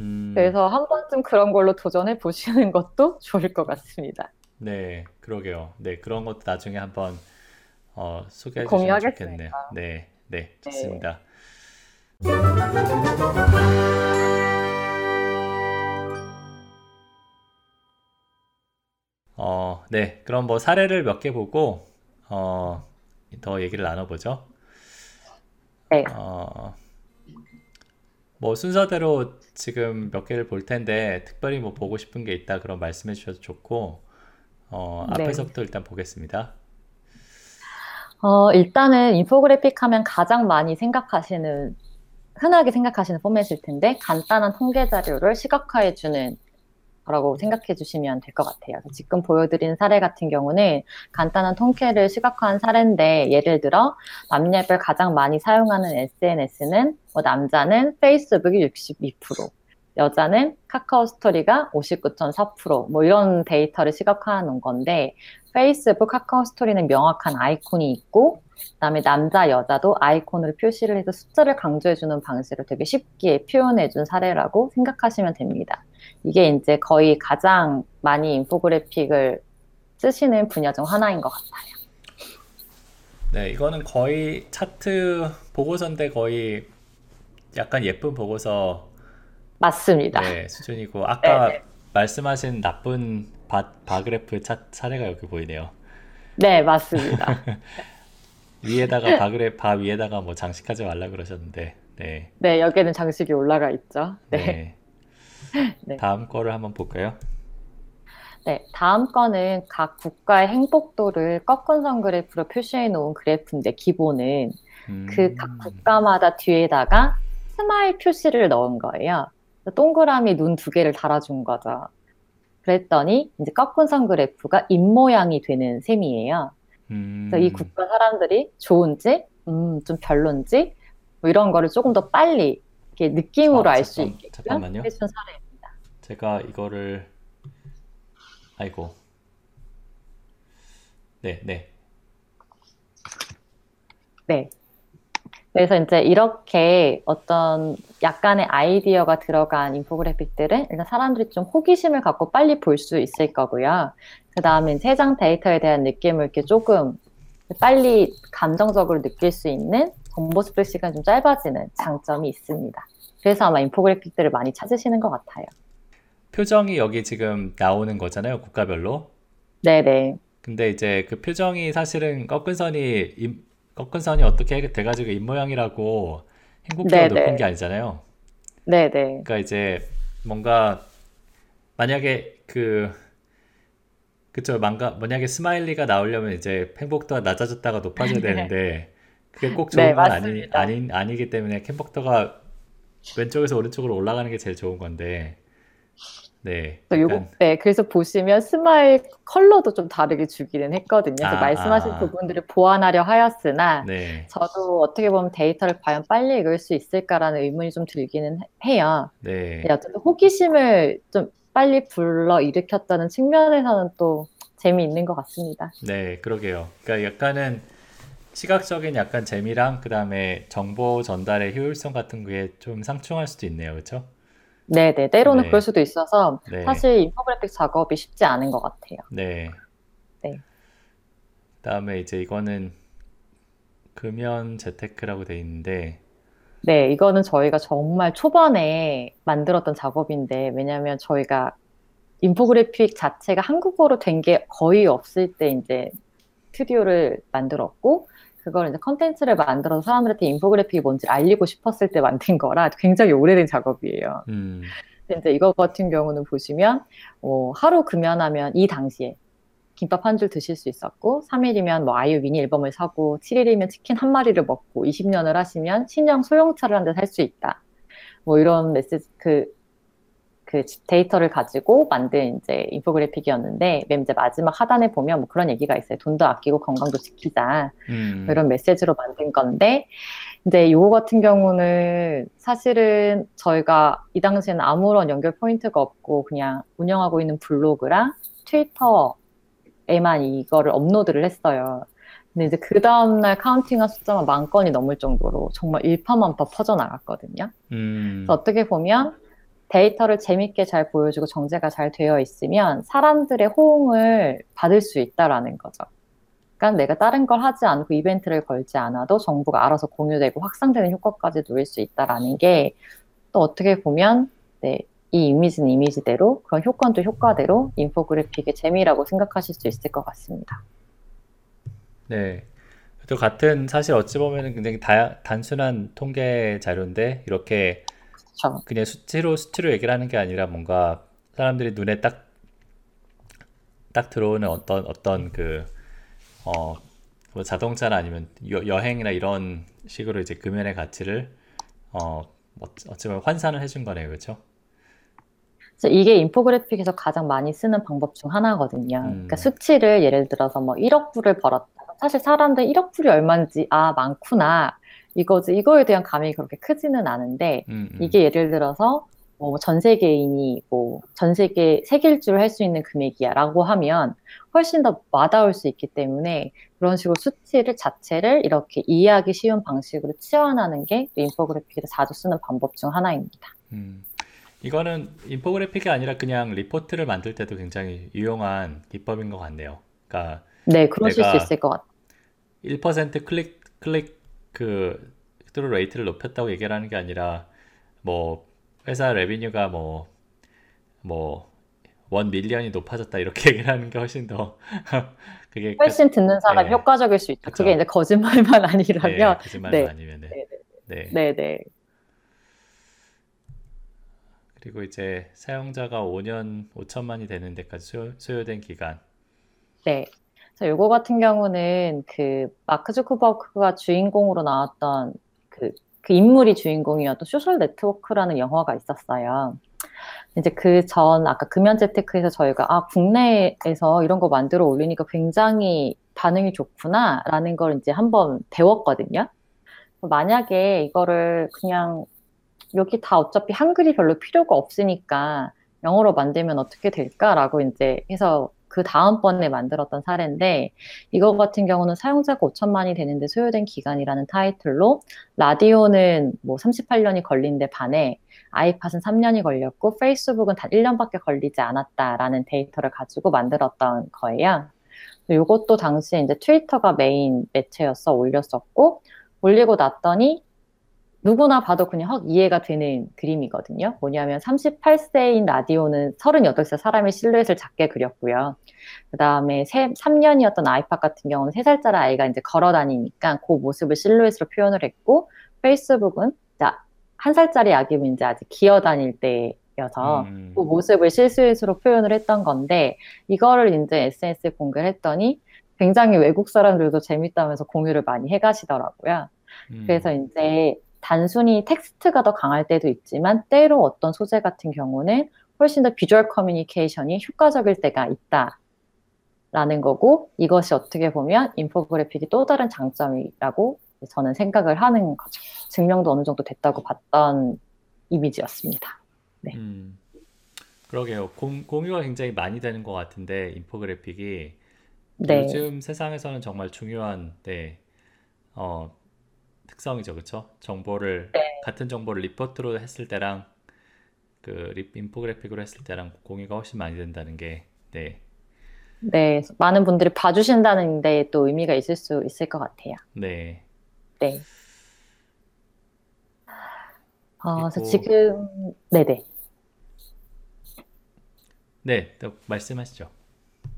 음. 그래서 한 번쯤 그런 걸로 도전해 보시는 [LAUGHS] 것도 좋을 것 같습니다. 네, 그러게요. 네, 그런 것도 나중에 한번 어, 소개해 주시면 좋겠네요. 네, 네, 네. 좋습니다. 네. 어, 네, 그럼 뭐 사례를 몇 개 보고 어, 더 얘기를 나눠보죠. 네. 어, 뭐 순서대로 지금 몇 개를 볼 텐데 특별히 뭐 보고 싶은 게 있다 그런 말씀해 주셔도 좋고 어, 네. 앞에서부터 일단 보겠습니다. 어, 일단은 인포그래픽 하면 가장 많이 생각하시는 흔하게 생각하시는 포맷일 텐데 간단한 통계 자료를 시각화해 주는 거 라고 생각해 주시면 될 것 같아요. 지금 보여드린 사례 같은 경우는 간단한 통계를 시각화한 사례인데 예를 들어 남녀별 가장 많이 사용하는 SNS는 뭐 남자는 페이스북이 62%, 여자는 카카오 스토리가 59.4%뭐 이런 데이터를 시각화해 놓은 건데 페이스북, 카카오 스토리는 명확한 아이콘이 있고 그다음에 남자, 여자도 아이콘으로 표시를 해서 숫자를 강조해 주는 방식을 되게 쉽게 표현해 준 사례라고 생각하시면 됩니다. 이게 이제 거의 가장 많이 인포그래픽을 쓰시는 분야 중 하나인 것 같아요. 네, 이거는 거의 차트 보고서인데 거의 약간 예쁜 보고서 맞습니다. 네, 수준이고 [LAUGHS] 아까 네네. 말씀하신 나쁜 바, 바그래프 차, 사례가 여기 보이네요. 네, 맞습니다. [LAUGHS] 위에다가 바그레 바 위에다가 뭐 장식하지 말라 그러셨는데 네. 네, 여기에는 장식이 올라가 있죠. 네. 네. 네. 다음 거를 한번 볼까요? 네, 다음 거는 각 국가의 행복도를 꺾은 선 그래프로 표시해 놓은 그래프인데 기본은 음... 그각 국가마다 뒤에다가 smile 표시를 넣은 거예요. 동그라미 눈 두 개를 달아준 거죠. 그랬더니 이제 꺾은 선 그래프가 입 모양이 되는 셈이에요. 음... 그래서 이 국가 사람들이 좋은지, 음, 좀 별론지 뭐 이런 거를 조금 더 빨리 이렇게 느낌으로 아, 알수 있게끔 해준 사례입니다. 제가 이거를 아이고. 네, 네. 네. 그래서 이제 이렇게 어떤 약간의 아이디어가 들어간 인포그래픽들은 일단 사람들이 좀 호기심을 갖고 빨리 볼 수 있을 거고요. 그 다음에 세장 데이터에 대한 느낌을 이렇게 조금 빨리 감정적으로 느낄 수 있는 정보 습득 시간이 좀 짧아지는 장점이 있습니다. 그래서 아마 인포그래픽들을 많이 찾으시는 것 같아요. 표정이 여기 지금 나오는 거잖아요, 국가별로. 네네. 근데 이제 그 표정이 사실은 꺾은 선이 꺾은 선이 어떻게 돼가지고 입 모양이라고 행복도가 네네. 높은 게 아니잖아요. 네네. 그러니까 이제 뭔가 만약에 그 그쵸 만가 만약에 스마일리가 나오려면 이제 행복도가 낮아졌다가 높아져야 [LAUGHS] 되는데 그게 꼭 좋은 네, 건 아니 아니 아니기 때문에 행복도가 왼쪽에서 오른쪽으로 올라가는 게 제일 좋은 건데 네. 요거, 네, 그래서 보시면 smile 컬러도 좀 다르게 주기는 했거든요. 그래서 아, 말씀하신 아. 부분들을 보완하려 하였으나, 네. 저도 어떻게 보면 데이터를 과연 빨리 읽을 수 있을까라는 의문이 좀 들기는 해요. 네. 네 어쨌든 호기심을 좀 빨리 불러 일으켰다는 측면에서는 또 재미있는 것 같습니다. 네, 그러게요. 그러니까 약간은 시각적인 약간 재미랑 그 다음에 정보 전달의 효율성 같은 게 좀 상충할 수도 있네요. 그렇죠? 네 네. 때로는 네. 그럴 수도 있어서 네. 사실 인포그래픽 작업이 쉽지 않은 것 같아요. 네. 네. 그다음에 이제 이거는 금연 재테크라고 돼 있는데 네, 이거는 저희가 정말 초반에 만들었던 작업인데 왜냐하면 저희가 인포그래픽 자체가 한국어로 된 게 거의 없을 때 이제 스튜디오를 만들었고 그걸 이제 컨텐츠를 만들어서 사람들한테 infographic이 뭔지 알리고 싶었을 때 만든 거라 굉장히 오래된 작업이에요. 음. 근데 이거 같은 경우는 보시면 어, 하루 금연하면 이 당시에 김밥 한 줄 드실 수 있었고 3일이면 뭐 아이유 미니 앨범을 사고 7일이면 치킨 한 마리를 먹고 20년을 하시면 신형 소형차를 한 대 살 수 있다. 뭐 이런 메시지 그 그 데이터를 가지고 만든 이제 인포그래픽이었는데 맨 이제 마지막 하단에 보면 뭐 그런 얘기가 있어요. 돈도 아끼고 건강도 지키자 음. 뭐 이런 메시지로 만든 건데 이제 요거 같은 경우는 사실은 저희가 이 당시에는 아무런 연결 포인트가 없고 그냥 운영하고 있는 블로그랑 트위터에만 이거를 업로드를 했어요. 근데 이제 그 다음날 counting한 숫자만 만 건이 넘을 정도로 정말 일파만파 퍼져나갔거든요. 음. 그래서 어떻게 보면 데이터를 재밌게 잘 보여주고 정제가 잘 되어 있으면 사람들의 호응을 받을 수 있다라는 거죠. 그러니까 내가 다른 걸 하지 않고 이벤트를 걸지 않아도 정보가 알아서 공유되고 확산되는 효과까지 누릴 수 있다라는 게 또 어떻게 보면 네, 이 이미지는 이미지대로 그런 효과는 또 효과대로 인포그래픽의 재미라고 생각하실 수 있을 것 같습니다. 네. 또 같은 사실 어찌 보면 굉장히 다, 단순한 통계 자료인데 이렇게 그쵸. 그냥 수치로 수치로 얘기를 하는 게 아니라 뭔가 사람들이 눈에 딱 딱 들어오는 어떤 어떤 그 어, 뭐 자동차나 아니면 여, 행이나 이런 식으로 이제 금연의 가치를 어, 어찌 보면 환산을 해준 거네요, 그렇죠? 이게 인포그래픽에서 가장 많이 쓰는 방법 중 하나거든요. 음. 그러니까 수치를 예를 들어서 뭐 1억 불을 벌었다. 사실 사람들 1억 불이 얼마인지 아 많구나 이거지 이거에 대한 감이 그렇게 크지는 않은데 음, 음. 이게 예를 들어서 뭐 전 세계인이 뭐 전 세계 세계일주를 할 수 있는 금액이야라고 하면 훨씬 더 와닿을 수 있기 때문에 그런 식으로 수치를 자체를 이렇게 이해하기 쉬운 방식으로 치환하는 게 infographic에서 자주 쓰는 방법 중 하나입니다. 음. 이거는 infographic이 아니라 그냥 리포트를 만들 때도 굉장히 유용한 기법인 것 같네요. 그러니까 네, 그러실 수 있을 것 같아요. 1% 클릭 클릭 그 스트로 레이트를 높였다고 얘기를 하는 게 아니라 뭐 회사 revenue가 뭐 뭐 one million이 높아졌다 이렇게 [LAUGHS] 얘기를 하는 게 훨씬 더 [LAUGHS] 그게 훨씬 그, 듣는 사람이 네. 효과적일 수 있죠. 그쵸. 그게 이제 거짓말만 [LAUGHS] 아니라면 네, 거짓말만 네. 아니면 네. 네. 네. 네. 그리고 이제 사용자가 5년 5천만이 되는 데까지 소요, 소요된 기간. 네. 요거 같은 경우는 그 마크 주크버크가 주인공으로 나왔던 그, 그 인물이 주인공이었던 소셜 네트워크라는 영화가 있었어요. 이제 그 전 아까 금연 재테크에서 저희가 아 국내에서 이런 거 만들어 올리니까 굉장히 반응이 좋구나라는 걸 이제 한번 배웠거든요. 만약에 이거를 그냥 여기 다 어차피 한글이 별로 필요가 없으니까 영어로 만들면 어떻게 될까라고 이제 해서 그 다음번에 만들었던 사례인데 이거 같은 경우는 사용자가 5천만이 되는데 소요된 기간이라는 타이틀로 라디오는 뭐 38년이 걸린데 반해 아이팟은 3년이 걸렸고 페이스북은 단 1년밖에 걸리지 않았다라는 데이터를 가지고 만들었던 거예요. 이것도 당시에 이제 트위터가 메인 매체였어 올렸었고 올리고 났더니 누구나 봐도 그냥 확 이해가 되는 그림이거든요. 뭐냐면 38세인 라디오는 38세 사람의 실루엣을 작게 그렸고요. 그 다음에 3년이었던 아이팟 같은 경우는 3살짜리 아이가 이제 걸어 다니니까 그 모습을 실루엣으로 표현을 했고, 페이스북은 한 살짜리 아기면 이제 아직 기어 다닐 때여서 음. 그 모습을 실루엣으로 표현을 했던 건데, 이거를 이제 SNS에 공개를 했더니 굉장히 외국 사람들도 재밌다면서 공유를 많이 해가시더라고요. 음. 그래서 이제 단순히 텍스트가 더 강할 때도 있지만 때로 어떤 소재 같은 경우는 훨씬 더 비주얼 커뮤니케이션이 효과적일 때가 있다라는 거고 이것이 어떻게 보면 인포그래픽이 또 다른 장점이라고 저는 생각을 하는 거죠. 증명도 어느 정도 됐다고 봤던 이미지였습니다. 네. 음, 그러게요. 공, 공유가 굉장히 많이 되는 것 같은데 인포그래픽이 네. 요즘 세상에서는 정말 중요한 네, 어, 특성이죠, 그렇죠? 정보를 네. 같은 정보를 리포트로 했을 때랑 그 인포그래픽으로 했을 때랑 공유가 훨씬 많이 된다는 게 네. 네, 많은 분들이 봐주신다는 데 또 의미가 있을 수 있을 것 같아요. 네. 네. 어, 그래서 지금 네네. 네, 또 말씀하시죠.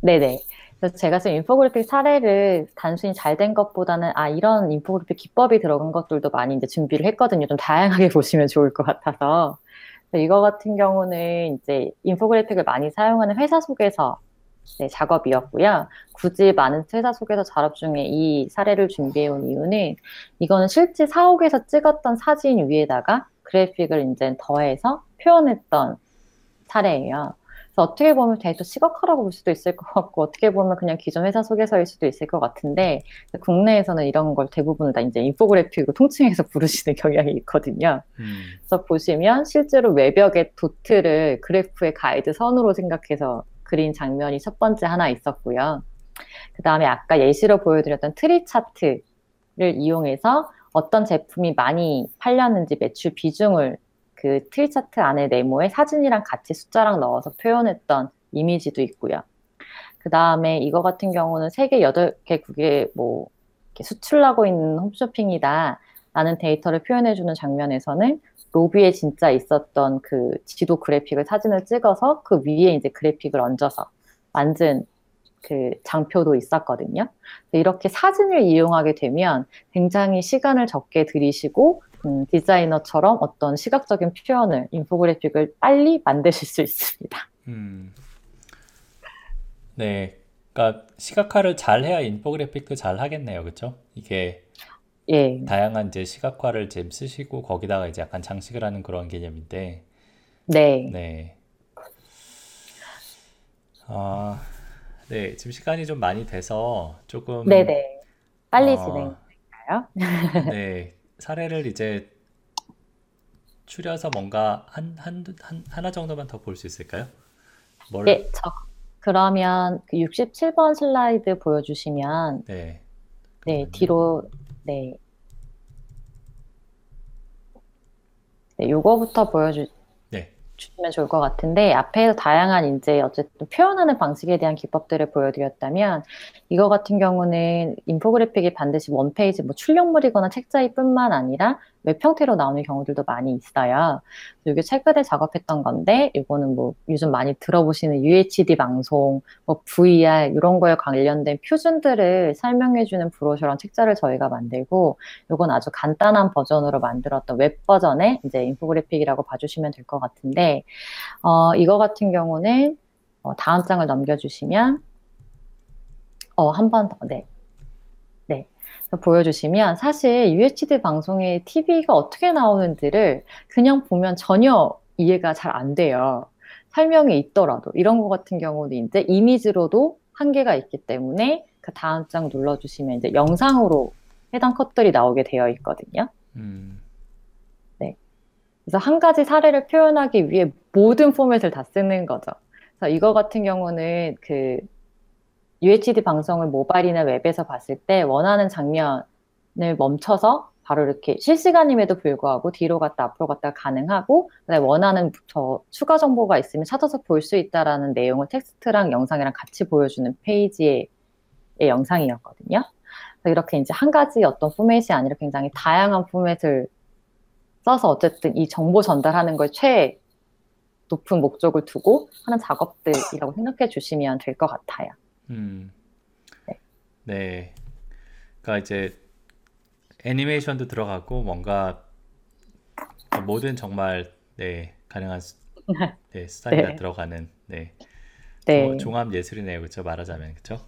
네네. 그래서 제가 지금 인포그래픽 사례를 단순히 잘 된 것보다는 아 이런 인포그래픽 기법이 들어간 것들도 많이 이제 준비를 했거든요. 좀 다양하게 [LAUGHS] 보시면 좋을 것 같아서 이거 같은 경우는 이제 인포그래픽을 많이 사용하는 회사 소개서 네, 작업이었고요. 굳이 많은 회사 소개서 작업 중에 이 사례를 준비해 온 이유는 이거는 실제 사옥에서 찍었던 사진 위에다가 그래픽을 이제 더해서 표현했던 사례예요. 그래서 어떻게 보면 데이터 시각화라고 볼 수도 있을 것 같고 어떻게 보면 그냥 기존 회사 소개서일 수도 있을 것 같은데 국내에서는 이런 걸 대부분을 다 이제 인포그래픽으로 통칭해서 [LAUGHS] 부르시는 경향이 있거든요. 음. 그래서 보시면 실제로 외벽에 도트를 그래프의 가이드 선으로 생각해서 그린 장면이 첫 번째 하나 있었고요. 그 다음에 아까 예시로 보여드렸던 트리 차트를 이용해서 어떤 제품이 많이 팔렸는지 매출 비중을 그 트리 차트 안에 네모에 사진이랑 같이 숫자랑 넣어서 표현했던 이미지도 있고요. 그 다음에 이거 같은 경우는 세계 8개 국에 뭐 수출하고 있는 홈쇼핑이다 라는 데이터를 표현해주는 장면에서는 로비에 진짜 있었던 그 지도 그래픽을 사진을 찍어서 그 위에 이제 그래픽을 얹어서 만든 그 장표도 있었거든요. 이렇게 사진을 이용하게 되면 굉장히 시간을 적게 들이시고 음, 디자이너처럼 어떤 시각적인 표현을 인포그래픽을 빨리 만드실 수 있습니다. 음. 네, 그러니까 시각화를 잘 해야 인포그래픽도 잘 하겠네요, 그렇죠? 이게 예. 다양한 이제 시각화를 좀 쓰시고 거기다가 이제 약간 장식을 하는 그런 개념인데, 네, 네. 아, 네, 지금 시간이 좀 많이 돼서 조금 네네. 빨리 어, 진행할까요? 네, 사례를 이제 추려서 뭔가 한, 한, 한 하나 정도만 더 볼 수 있을까요? 뭘... 네, 저 그러면 그 67번 슬라이드 보여주시면 네, 네 뒤로 네, 네 요거부터 보여주 주시면 좋을 것 같은데 앞에서 다양한 이제 어쨌든 표현하는 방식에 대한 기법들을 보여드렸다면 이거 같은 경우는 인포그래픽이 반드시 one page 뭐 출력물이거나 책자이뿐만 아니라 웹 형태로 나오는 경우들도 많이 있어요. 이게 최근에 작업했던 건데 이거는 뭐 요즘 많이 들어보시는 UHD 방송, 뭐 VR 이런 거에 관련된 표준들을 설명해주는 브로셔랑 책자를 저희가 만들고 이건 아주 간단한 버전으로 만들었던 웹 버전의 이제 인포그래픽이라고 봐주시면 될 것 같은데 어, 이거 같은 경우는 어, 다음 장을 넘겨주시면 어, 한 번 더, 네. 네. 보여주시면 사실 UHD 방송에 TV가 어떻게 나오는지를 그냥 보면 전혀 이해가 잘 안 돼요. 설명이 있더라도 이런 거 같은 경우는 이제 이미지로도 한계가 있기 때문에 그 다음 장 눌러주시면 이제 영상으로 해당 컷들이 나오게 되어 있거든요. 음. 네. 그래서 한 가지 사례를 표현하기 위해 모든 포맷을 다 쓰는 거죠. 그래서 이거 같은 경우는 그 UHD 방송을 모바일이나 웹에서 봤을 때 원하는 장면을 멈춰서 바로 이렇게 실시간임에도 불구하고 뒤로 갔다 앞으로 갔다 가능하고 원하는 저 추가 정보가 있으면 찾아서 볼 수 있다라는 내용을 텍스트랑 영상이랑 같이 보여주는 페이지의 영상이었거든요. 이렇게 이제 한 가지 어떤 포맷이 아니라 굉장히 다양한 포맷을 써서 어쨌든 이 정보 전달하는 걸 최 높은 목적을 두고 하는 작업들이라고 생각해 주시면 될 것 같아요. 음. 네. 네. 그러니까 이제 애니메이션도 들어가고 뭔가 모든 정말 네 가능한 네 스타일이 [LAUGHS] 네. 들어가는 네, 네. 종합 예술이네요, 그렇죠? 말하자면 그렇죠?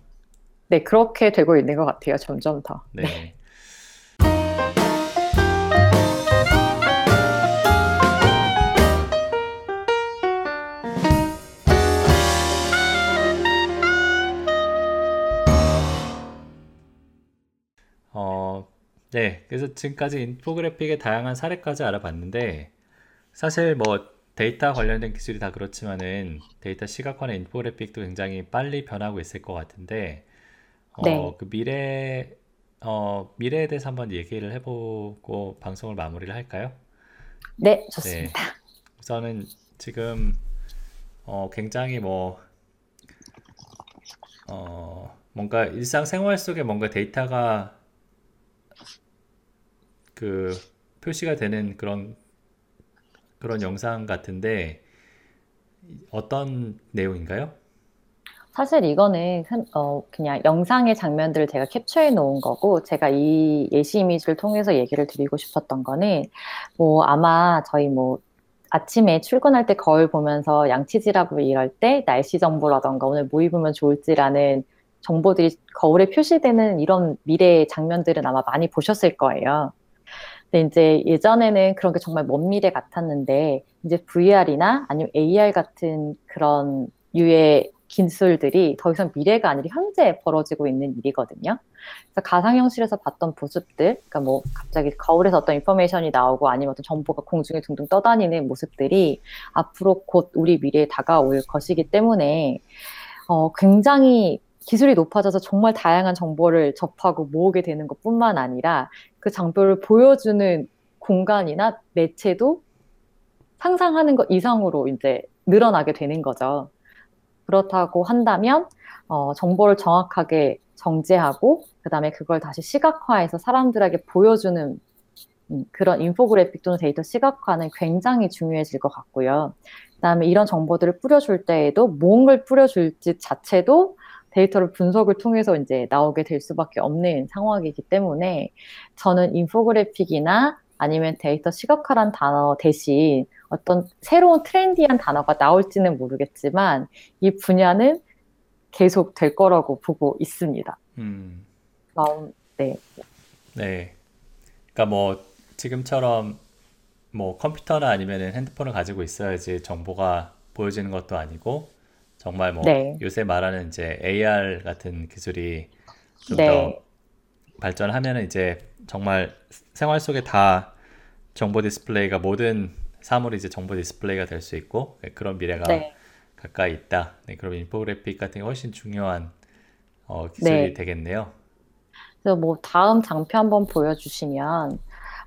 네 그렇게 되고 있는 것 같아요, 점점 더. 네. [LAUGHS] 네. 네, 그래서 지금까지 인포그래픽의 다양한 사례까지 알아봤는데 사실 뭐 데이터 관련된 기술이 다 그렇지만은 데이터 시각화나 인포그래픽도 굉장히 빨리 변하고 있을 것 같은데 어, 네. 그 미래 어, 미래에 대해서 한번 얘기를 해보고 방송을 마무리를 할까요? 네, 좋습니다. 네. 우선은 지금 어, 굉장히 뭐 어, 뭔가 일상생활 속에 뭔가 데이터가 그 표시가 되는 그런 그런 영상 같은데 어떤 내용인가요? 사실 이거는 어, 그냥 영상의 장면들을 제가 캡처해 놓은 거고 제가 이 예시 이미지를 통해서 얘기를 드리고 싶었던 거는 뭐 아마 저희 뭐 아침에 출근할 때 거울 보면서 양치질하고 이럴 때 날씨 정보라던가 오늘 뭐 입으면 좋을지라는 정보들이 거울에 표시되는 이런 미래의 장면들은 아마 많이 보셨을 거예요. 근데 이제 예전에는 그런 게 정말 먼 미래 같았는데 이제 VR이나 아니면 AR 같은 그런 유의 기술들이 더 이상 미래가 아니라 현재 벌어지고 있는 일이거든요. 그래서 가상 현실에서 봤던 모습들, 그러니까 뭐 갑자기 거울에서 어떤 인포메이션이 나오고 아니면 어떤 정보가 공중에 둥둥 떠다니는 모습들이 앞으로 곧 우리 미래에 다가올 것이기 때문에 어, 굉장히 기술이 높아져서 정말 다양한 정보를 접하고 모으게 되는 것 뿐만 아니라 그 장표를 보여주는 공간이나 매체도 상상하는 것 이상으로 이제 늘어나게 되는 거죠. 그렇다고 한다면 어, 정보를 정확하게 정제하고 그다음에 그걸 다시 시각화해서 사람들에게 보여주는 음, 그런 인포그래픽 또는 데이터 시각화는 굉장히 중요해질 것 같고요. 그다음에 이런 정보들을 뿌려줄 때에도 뭔가를 뿌려줄지 자체도 데이터를 분석을 통해서 이제 나오게 될 수밖에 없는 상황이기 때문에 저는 인포그래픽이나 아니면 데이터 시각화란 단어 대신 어떤 새로운 트렌디한 단어가 나올지는 모르겠지만 이 분야는 계속 될 거라고 보고 있습니다. 음. 나온 네. 네. 그러니까 뭐 지금처럼 뭐 컴퓨터나 아니면 핸드폰을 가지고 있어야지 정보가 보여지는 것도 아니고 정말 뭐 네. 요새 말하는 이제 AR 같은 기술이 좀더 네. 발전하면 이제 정말 생활 속에 다 정보 디스플레이가 모든 사물이 이제 정보 디스플레이가 될 수 있고 네, 그런 미래가 네. 가까이 있다. 네, 그럼 인포그래픽 같은 게 훨씬 중요한 어, 기술이 네. 되겠네요. 그래서 뭐 다음 장표 한번 보여주시면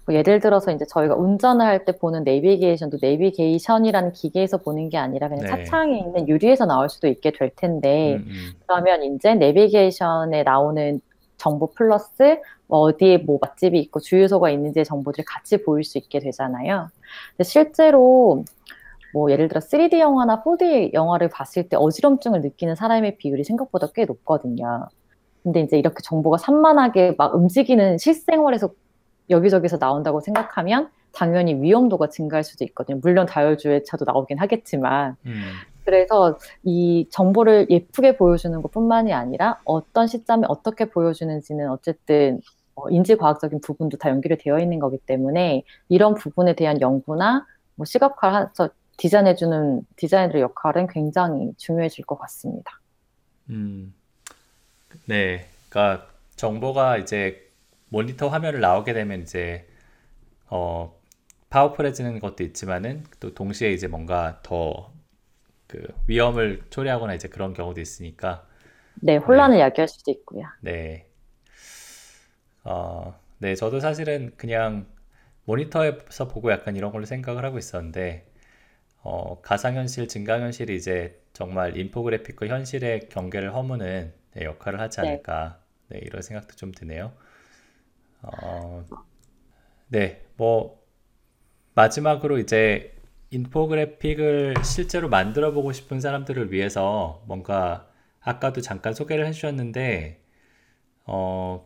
뭐 예를 들어서 이제 저희가 운전을 할 때 보는 내비게이션도 내비게이션이라는 기계에서 보는 게 아니라 그냥 네. 차창에 있는 유리에서 나올 수도 있게 될 텐데 음, 음. 그러면 이제 내비게이션에 나오는 정보 플러스 뭐 어디에 뭐 맛집이 있고 주유소가 있는지의 정보들이 같이 보일 수 있게 되잖아요. 근데 실제로 뭐 예를 들어 3D 영화나 4D 영화를 봤을 때 어지럼증을 느끼는 사람의 비율이 생각보다 꽤 높거든요. 근데 이제 이렇게 정보가 산만하게 막 움직이는 실생활에서 여기저기서 나온다고 생각하면 당연히 위험도가 증가할 수도 있거든요. 물론 다혈주의차도 나오긴 하겠지만. 음. 그래서 이 정보를 예쁘게 보여주는 것 뿐만이 아니라 어떤 시점에 어떻게 보여주는지는 어쨌든 어, 인지과학적인 부분도 다 연결이 되어 있는 거기 때문에 이런 부분에 대한 연구나 뭐 시각화해서 디자인해주는 디자이너의 역할은 굉장히 중요해질 것 같습니다. 음, 네, 그러니까 정보가 이제 모니터 화면을 나오게 되면 이제 어 파워풀해지는 것도 있지만은 또 동시에 이제 뭔가 더 그 위험을 초래하거나 이제 그런 경우도 있으니까 네 혼란을 네. 야기할 수도 있고요. 네. 어, 네 저도 사실은 그냥 모니터에서 보고 약간 이런 걸로 생각을 하고 있었는데 어, 가상현실, 증강현실이 이제 정말 인포그래픽과 현실의 경계를 허무는 네, 역할을 하지 네. 않을까 네. 네, 이런 생각도 좀 드네요. 어, 네, 뭐 마지막으로 이제 인포그래픽을 실제로 만들어 보고 싶은 사람들을 위해서 뭔가 아까도 잠깐 소개를 해주셨는데 어,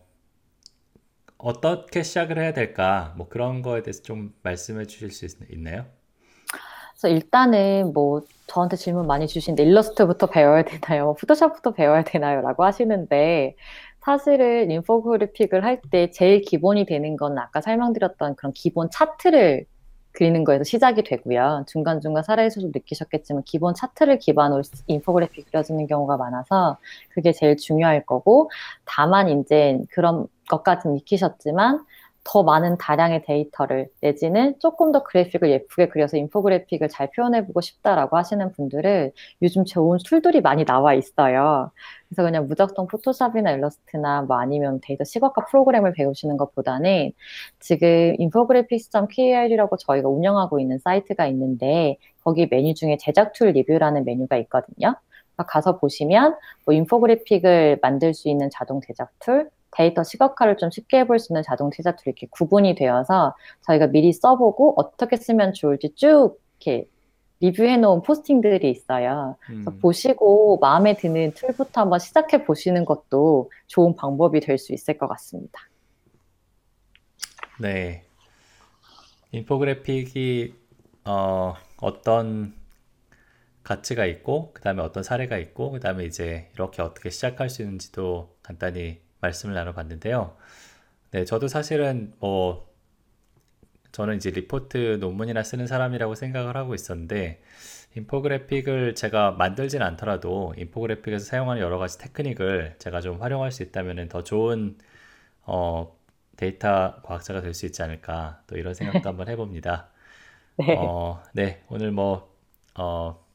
어떻게 시작을 해야 될까 뭐 그런 거에 대해서 좀 말씀해 주실 수 있, 나요 그래서 일단은 뭐 저한테 질문 많이 주시는데 일러스트부터 배워야 되나요? 뭐 포토샵부터 배워야 되나요? 라고 하시는데 사실은 인포그래픽을 할 때 제일 기본이 되는 건 아까 설명드렸던 그런 기본 차트를 그리는 거에서 시작이 되고요. 중간중간 사례에서 느끼셨겠지만 기본 차트를 기반으로 인포그래픽 그려지는 경우가 많아서 그게 제일 중요할 거고 다만 이제 그런 것까지는 익히셨지만 더 많은 다량의 데이터를 내지는 조금 더 그래픽을 예쁘게 그려서 인포그래픽을 잘 표현해보고 싶다라고 하시는 분들은 요즘 좋은 툴들이 많이 나와 있어요. 그래서 그냥 무작정 포토샵이나 일러스트나 뭐 아니면 데이터 시각화 프로그램을 배우시는 것보다는 지금 infographics.kr이라고 저희가 운영하고 있는 사이트가 있는데 거기 메뉴 중에 제작 툴 리뷰라는 메뉴가 있거든요. 가서 보시면 뭐 인포그래픽을 만들 수 있는 자동 제작 툴, 데이터 시각화를 좀 쉽게 해볼 수 있는 자동 제작 툴이 이렇게 구분이 되어서 저희가 미리 써보고 어떻게 쓰면 좋을지 쭉 이렇게 리뷰해 놓은 포스팅들이 있어요. 음. 보시고 마음에 드는 툴부터 한번 시작해 보시는 것도 좋은 방법이 될 수 있을 것 같습니다. 네. 인포그래픽이 어, 어떤 가치가 있고 그 다음에 어떤 사례가 있고 그 다음에 이제 이렇게 어떻게 시작할 수 있는지도 간단히 말씀을 나눠봤는데요. 네, 저도 사실은 뭐 저는 이제 리포트 논문이나 쓰는 사람이라고 생각을 하고 있었는데 인포그래픽을 제가 만들진 않더라도 인포그래픽에서 사용하는 여러 가지 테크닉을 제가 좀 활용할 수 있다면 더 좋은 어, 데이터 과학자가 될 수 있지 않을까 또 이런 생각도 한번 해봅니다. [LAUGHS] 네. 어, 네, 오늘 뭐 어,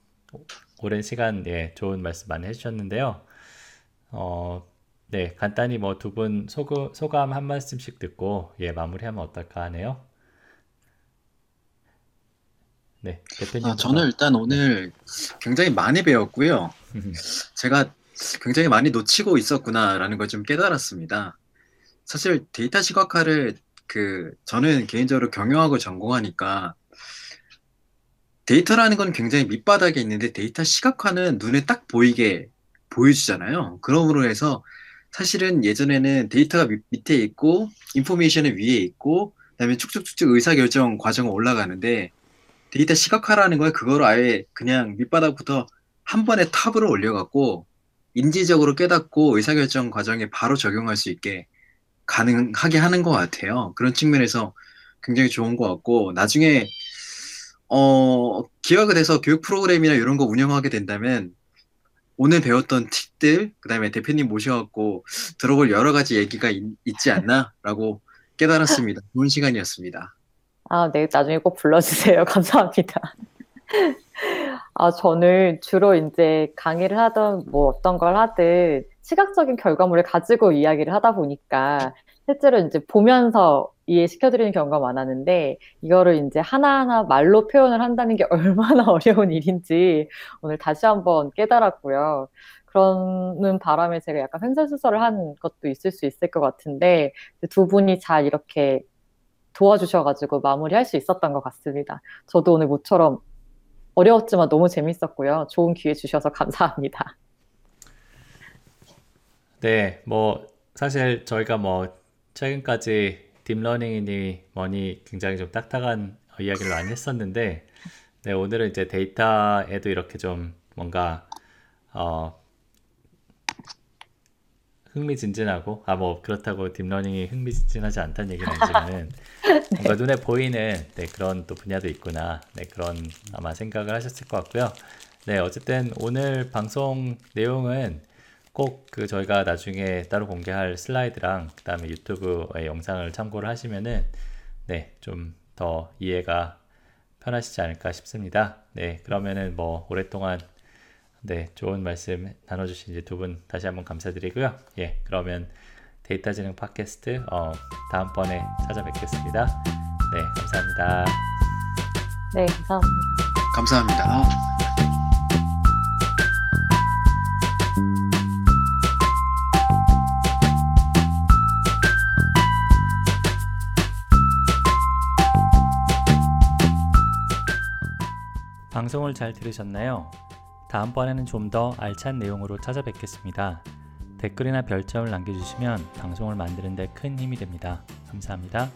오랜 시간 예, 좋은 말씀 많이 해주셨는데요. 어, 네, 간단히 뭐 두 분 소감 한 말씀씩 듣고 예, 마무리하면 어떨까 하네요. 네, 대표님. 아, 저는 일단 오늘 굉장히 많이 배웠고요. [LAUGHS] 제가 굉장히 많이 놓치고 있었구나라는 걸 좀 깨달았습니다. 사실 데이터 시각화를 그 저는 개인적으로 경영하고 전공하니까 데이터라는 건 굉장히 밑바닥에 있는데 데이터 시각화는 눈에 딱 보이게 보여주잖아요. 그러므로 해서 사실은 예전에는 데이터가 밑, 밑에 있고 인포메이션은 위에 있고 그다음에 축축축축 의사결정 과정을 올라가는데 데이터 시각화라는 걸 그걸 아예 그냥 밑바닥부터 한 번에 탑으로 올려갖고 인지적으로 깨닫고 의사결정 과정에 바로 적용할 수 있게 가능하게 하는 것 같아요. 그런 측면에서 굉장히 좋은 것 같고 나중에 어 기획이 돼서 교육 프로그램이나 이런 거 운영하게 된다면 오늘 배웠던 팁들 그다음에 대표님 모셔갖고 들어볼 여러 가지 얘기가 있, 지 않나라고 깨달았습니다. 좋은 시간이었습니다. 아, 네, 나중에 꼭 불러주세요. [LAUGHS] 감사합니다. 아, 저는 주로 이제 강의를 하던 뭐 어떤 걸 하든 시각적인 결과물을 가지고 이야기를 하다 보니까 실제로 이제 보면서 이해시켜드리는 경우가 많았는데 이거를 이제 하나하나 말로 표현을 한다는 게 [LAUGHS] 얼마나 어려운 일인지 오늘 다시 한번 깨달았고요. 그러는 바람에 제가 약간 횡설수설을 한 것도 있을 수 있을 것 같은데 두 분이 잘 이렇게 도와주셔가지고 마무리할 수 있었던 것 같습니다. 저도 오늘 모처럼 어려웠지만 너무 재밌었고요. 좋은 기회 주셔서 감사합니다. 네, 뭐 사실 저희가 뭐 최근까지 딥러닝이니 뭐니 굉장히 좀 딱딱한 이야기를 많이 했었는데 네, 오늘은 이제 데이터에도 이렇게 좀 뭔가 어 흥미진진하고 아 뭐 그렇다고 딥러닝이 흥미진진하지 않다는 얘기는 아니지만은 [LAUGHS] 뭔가 눈에 보이는 네, 그런 또 분야도 있구나 네, 그런 아마 생각을 하셨을 것 같고요. 네, 어쨌든 오늘 방송 내용은 꼭 그 저희가 나중에 따로 공개할 슬라이드랑 그다음에 유튜브의 영상을 참고를 하시면은 네, 좀 더 이해가 편하시지 않을까 싶습니다. 네, 그러면은 뭐 오랫동안 네, 좋은 말씀 나눠 주신 이제 두 분 다시 한번 감사드리고요. 예, 그러면 데이터 지능 팟캐스트 어, 다음번에 찾아뵙겠습니다. 네, 감사합니다. 네, 감사합니다. 감사합니다. 방송을 잘 들으셨나요? 다음번에는 좀 더 알찬 내용으로 찾아뵙겠습니다. 댓글이나 별점을 남겨주시면 방송을 만드는 데 큰 힘이 됩니다. 감사합니다.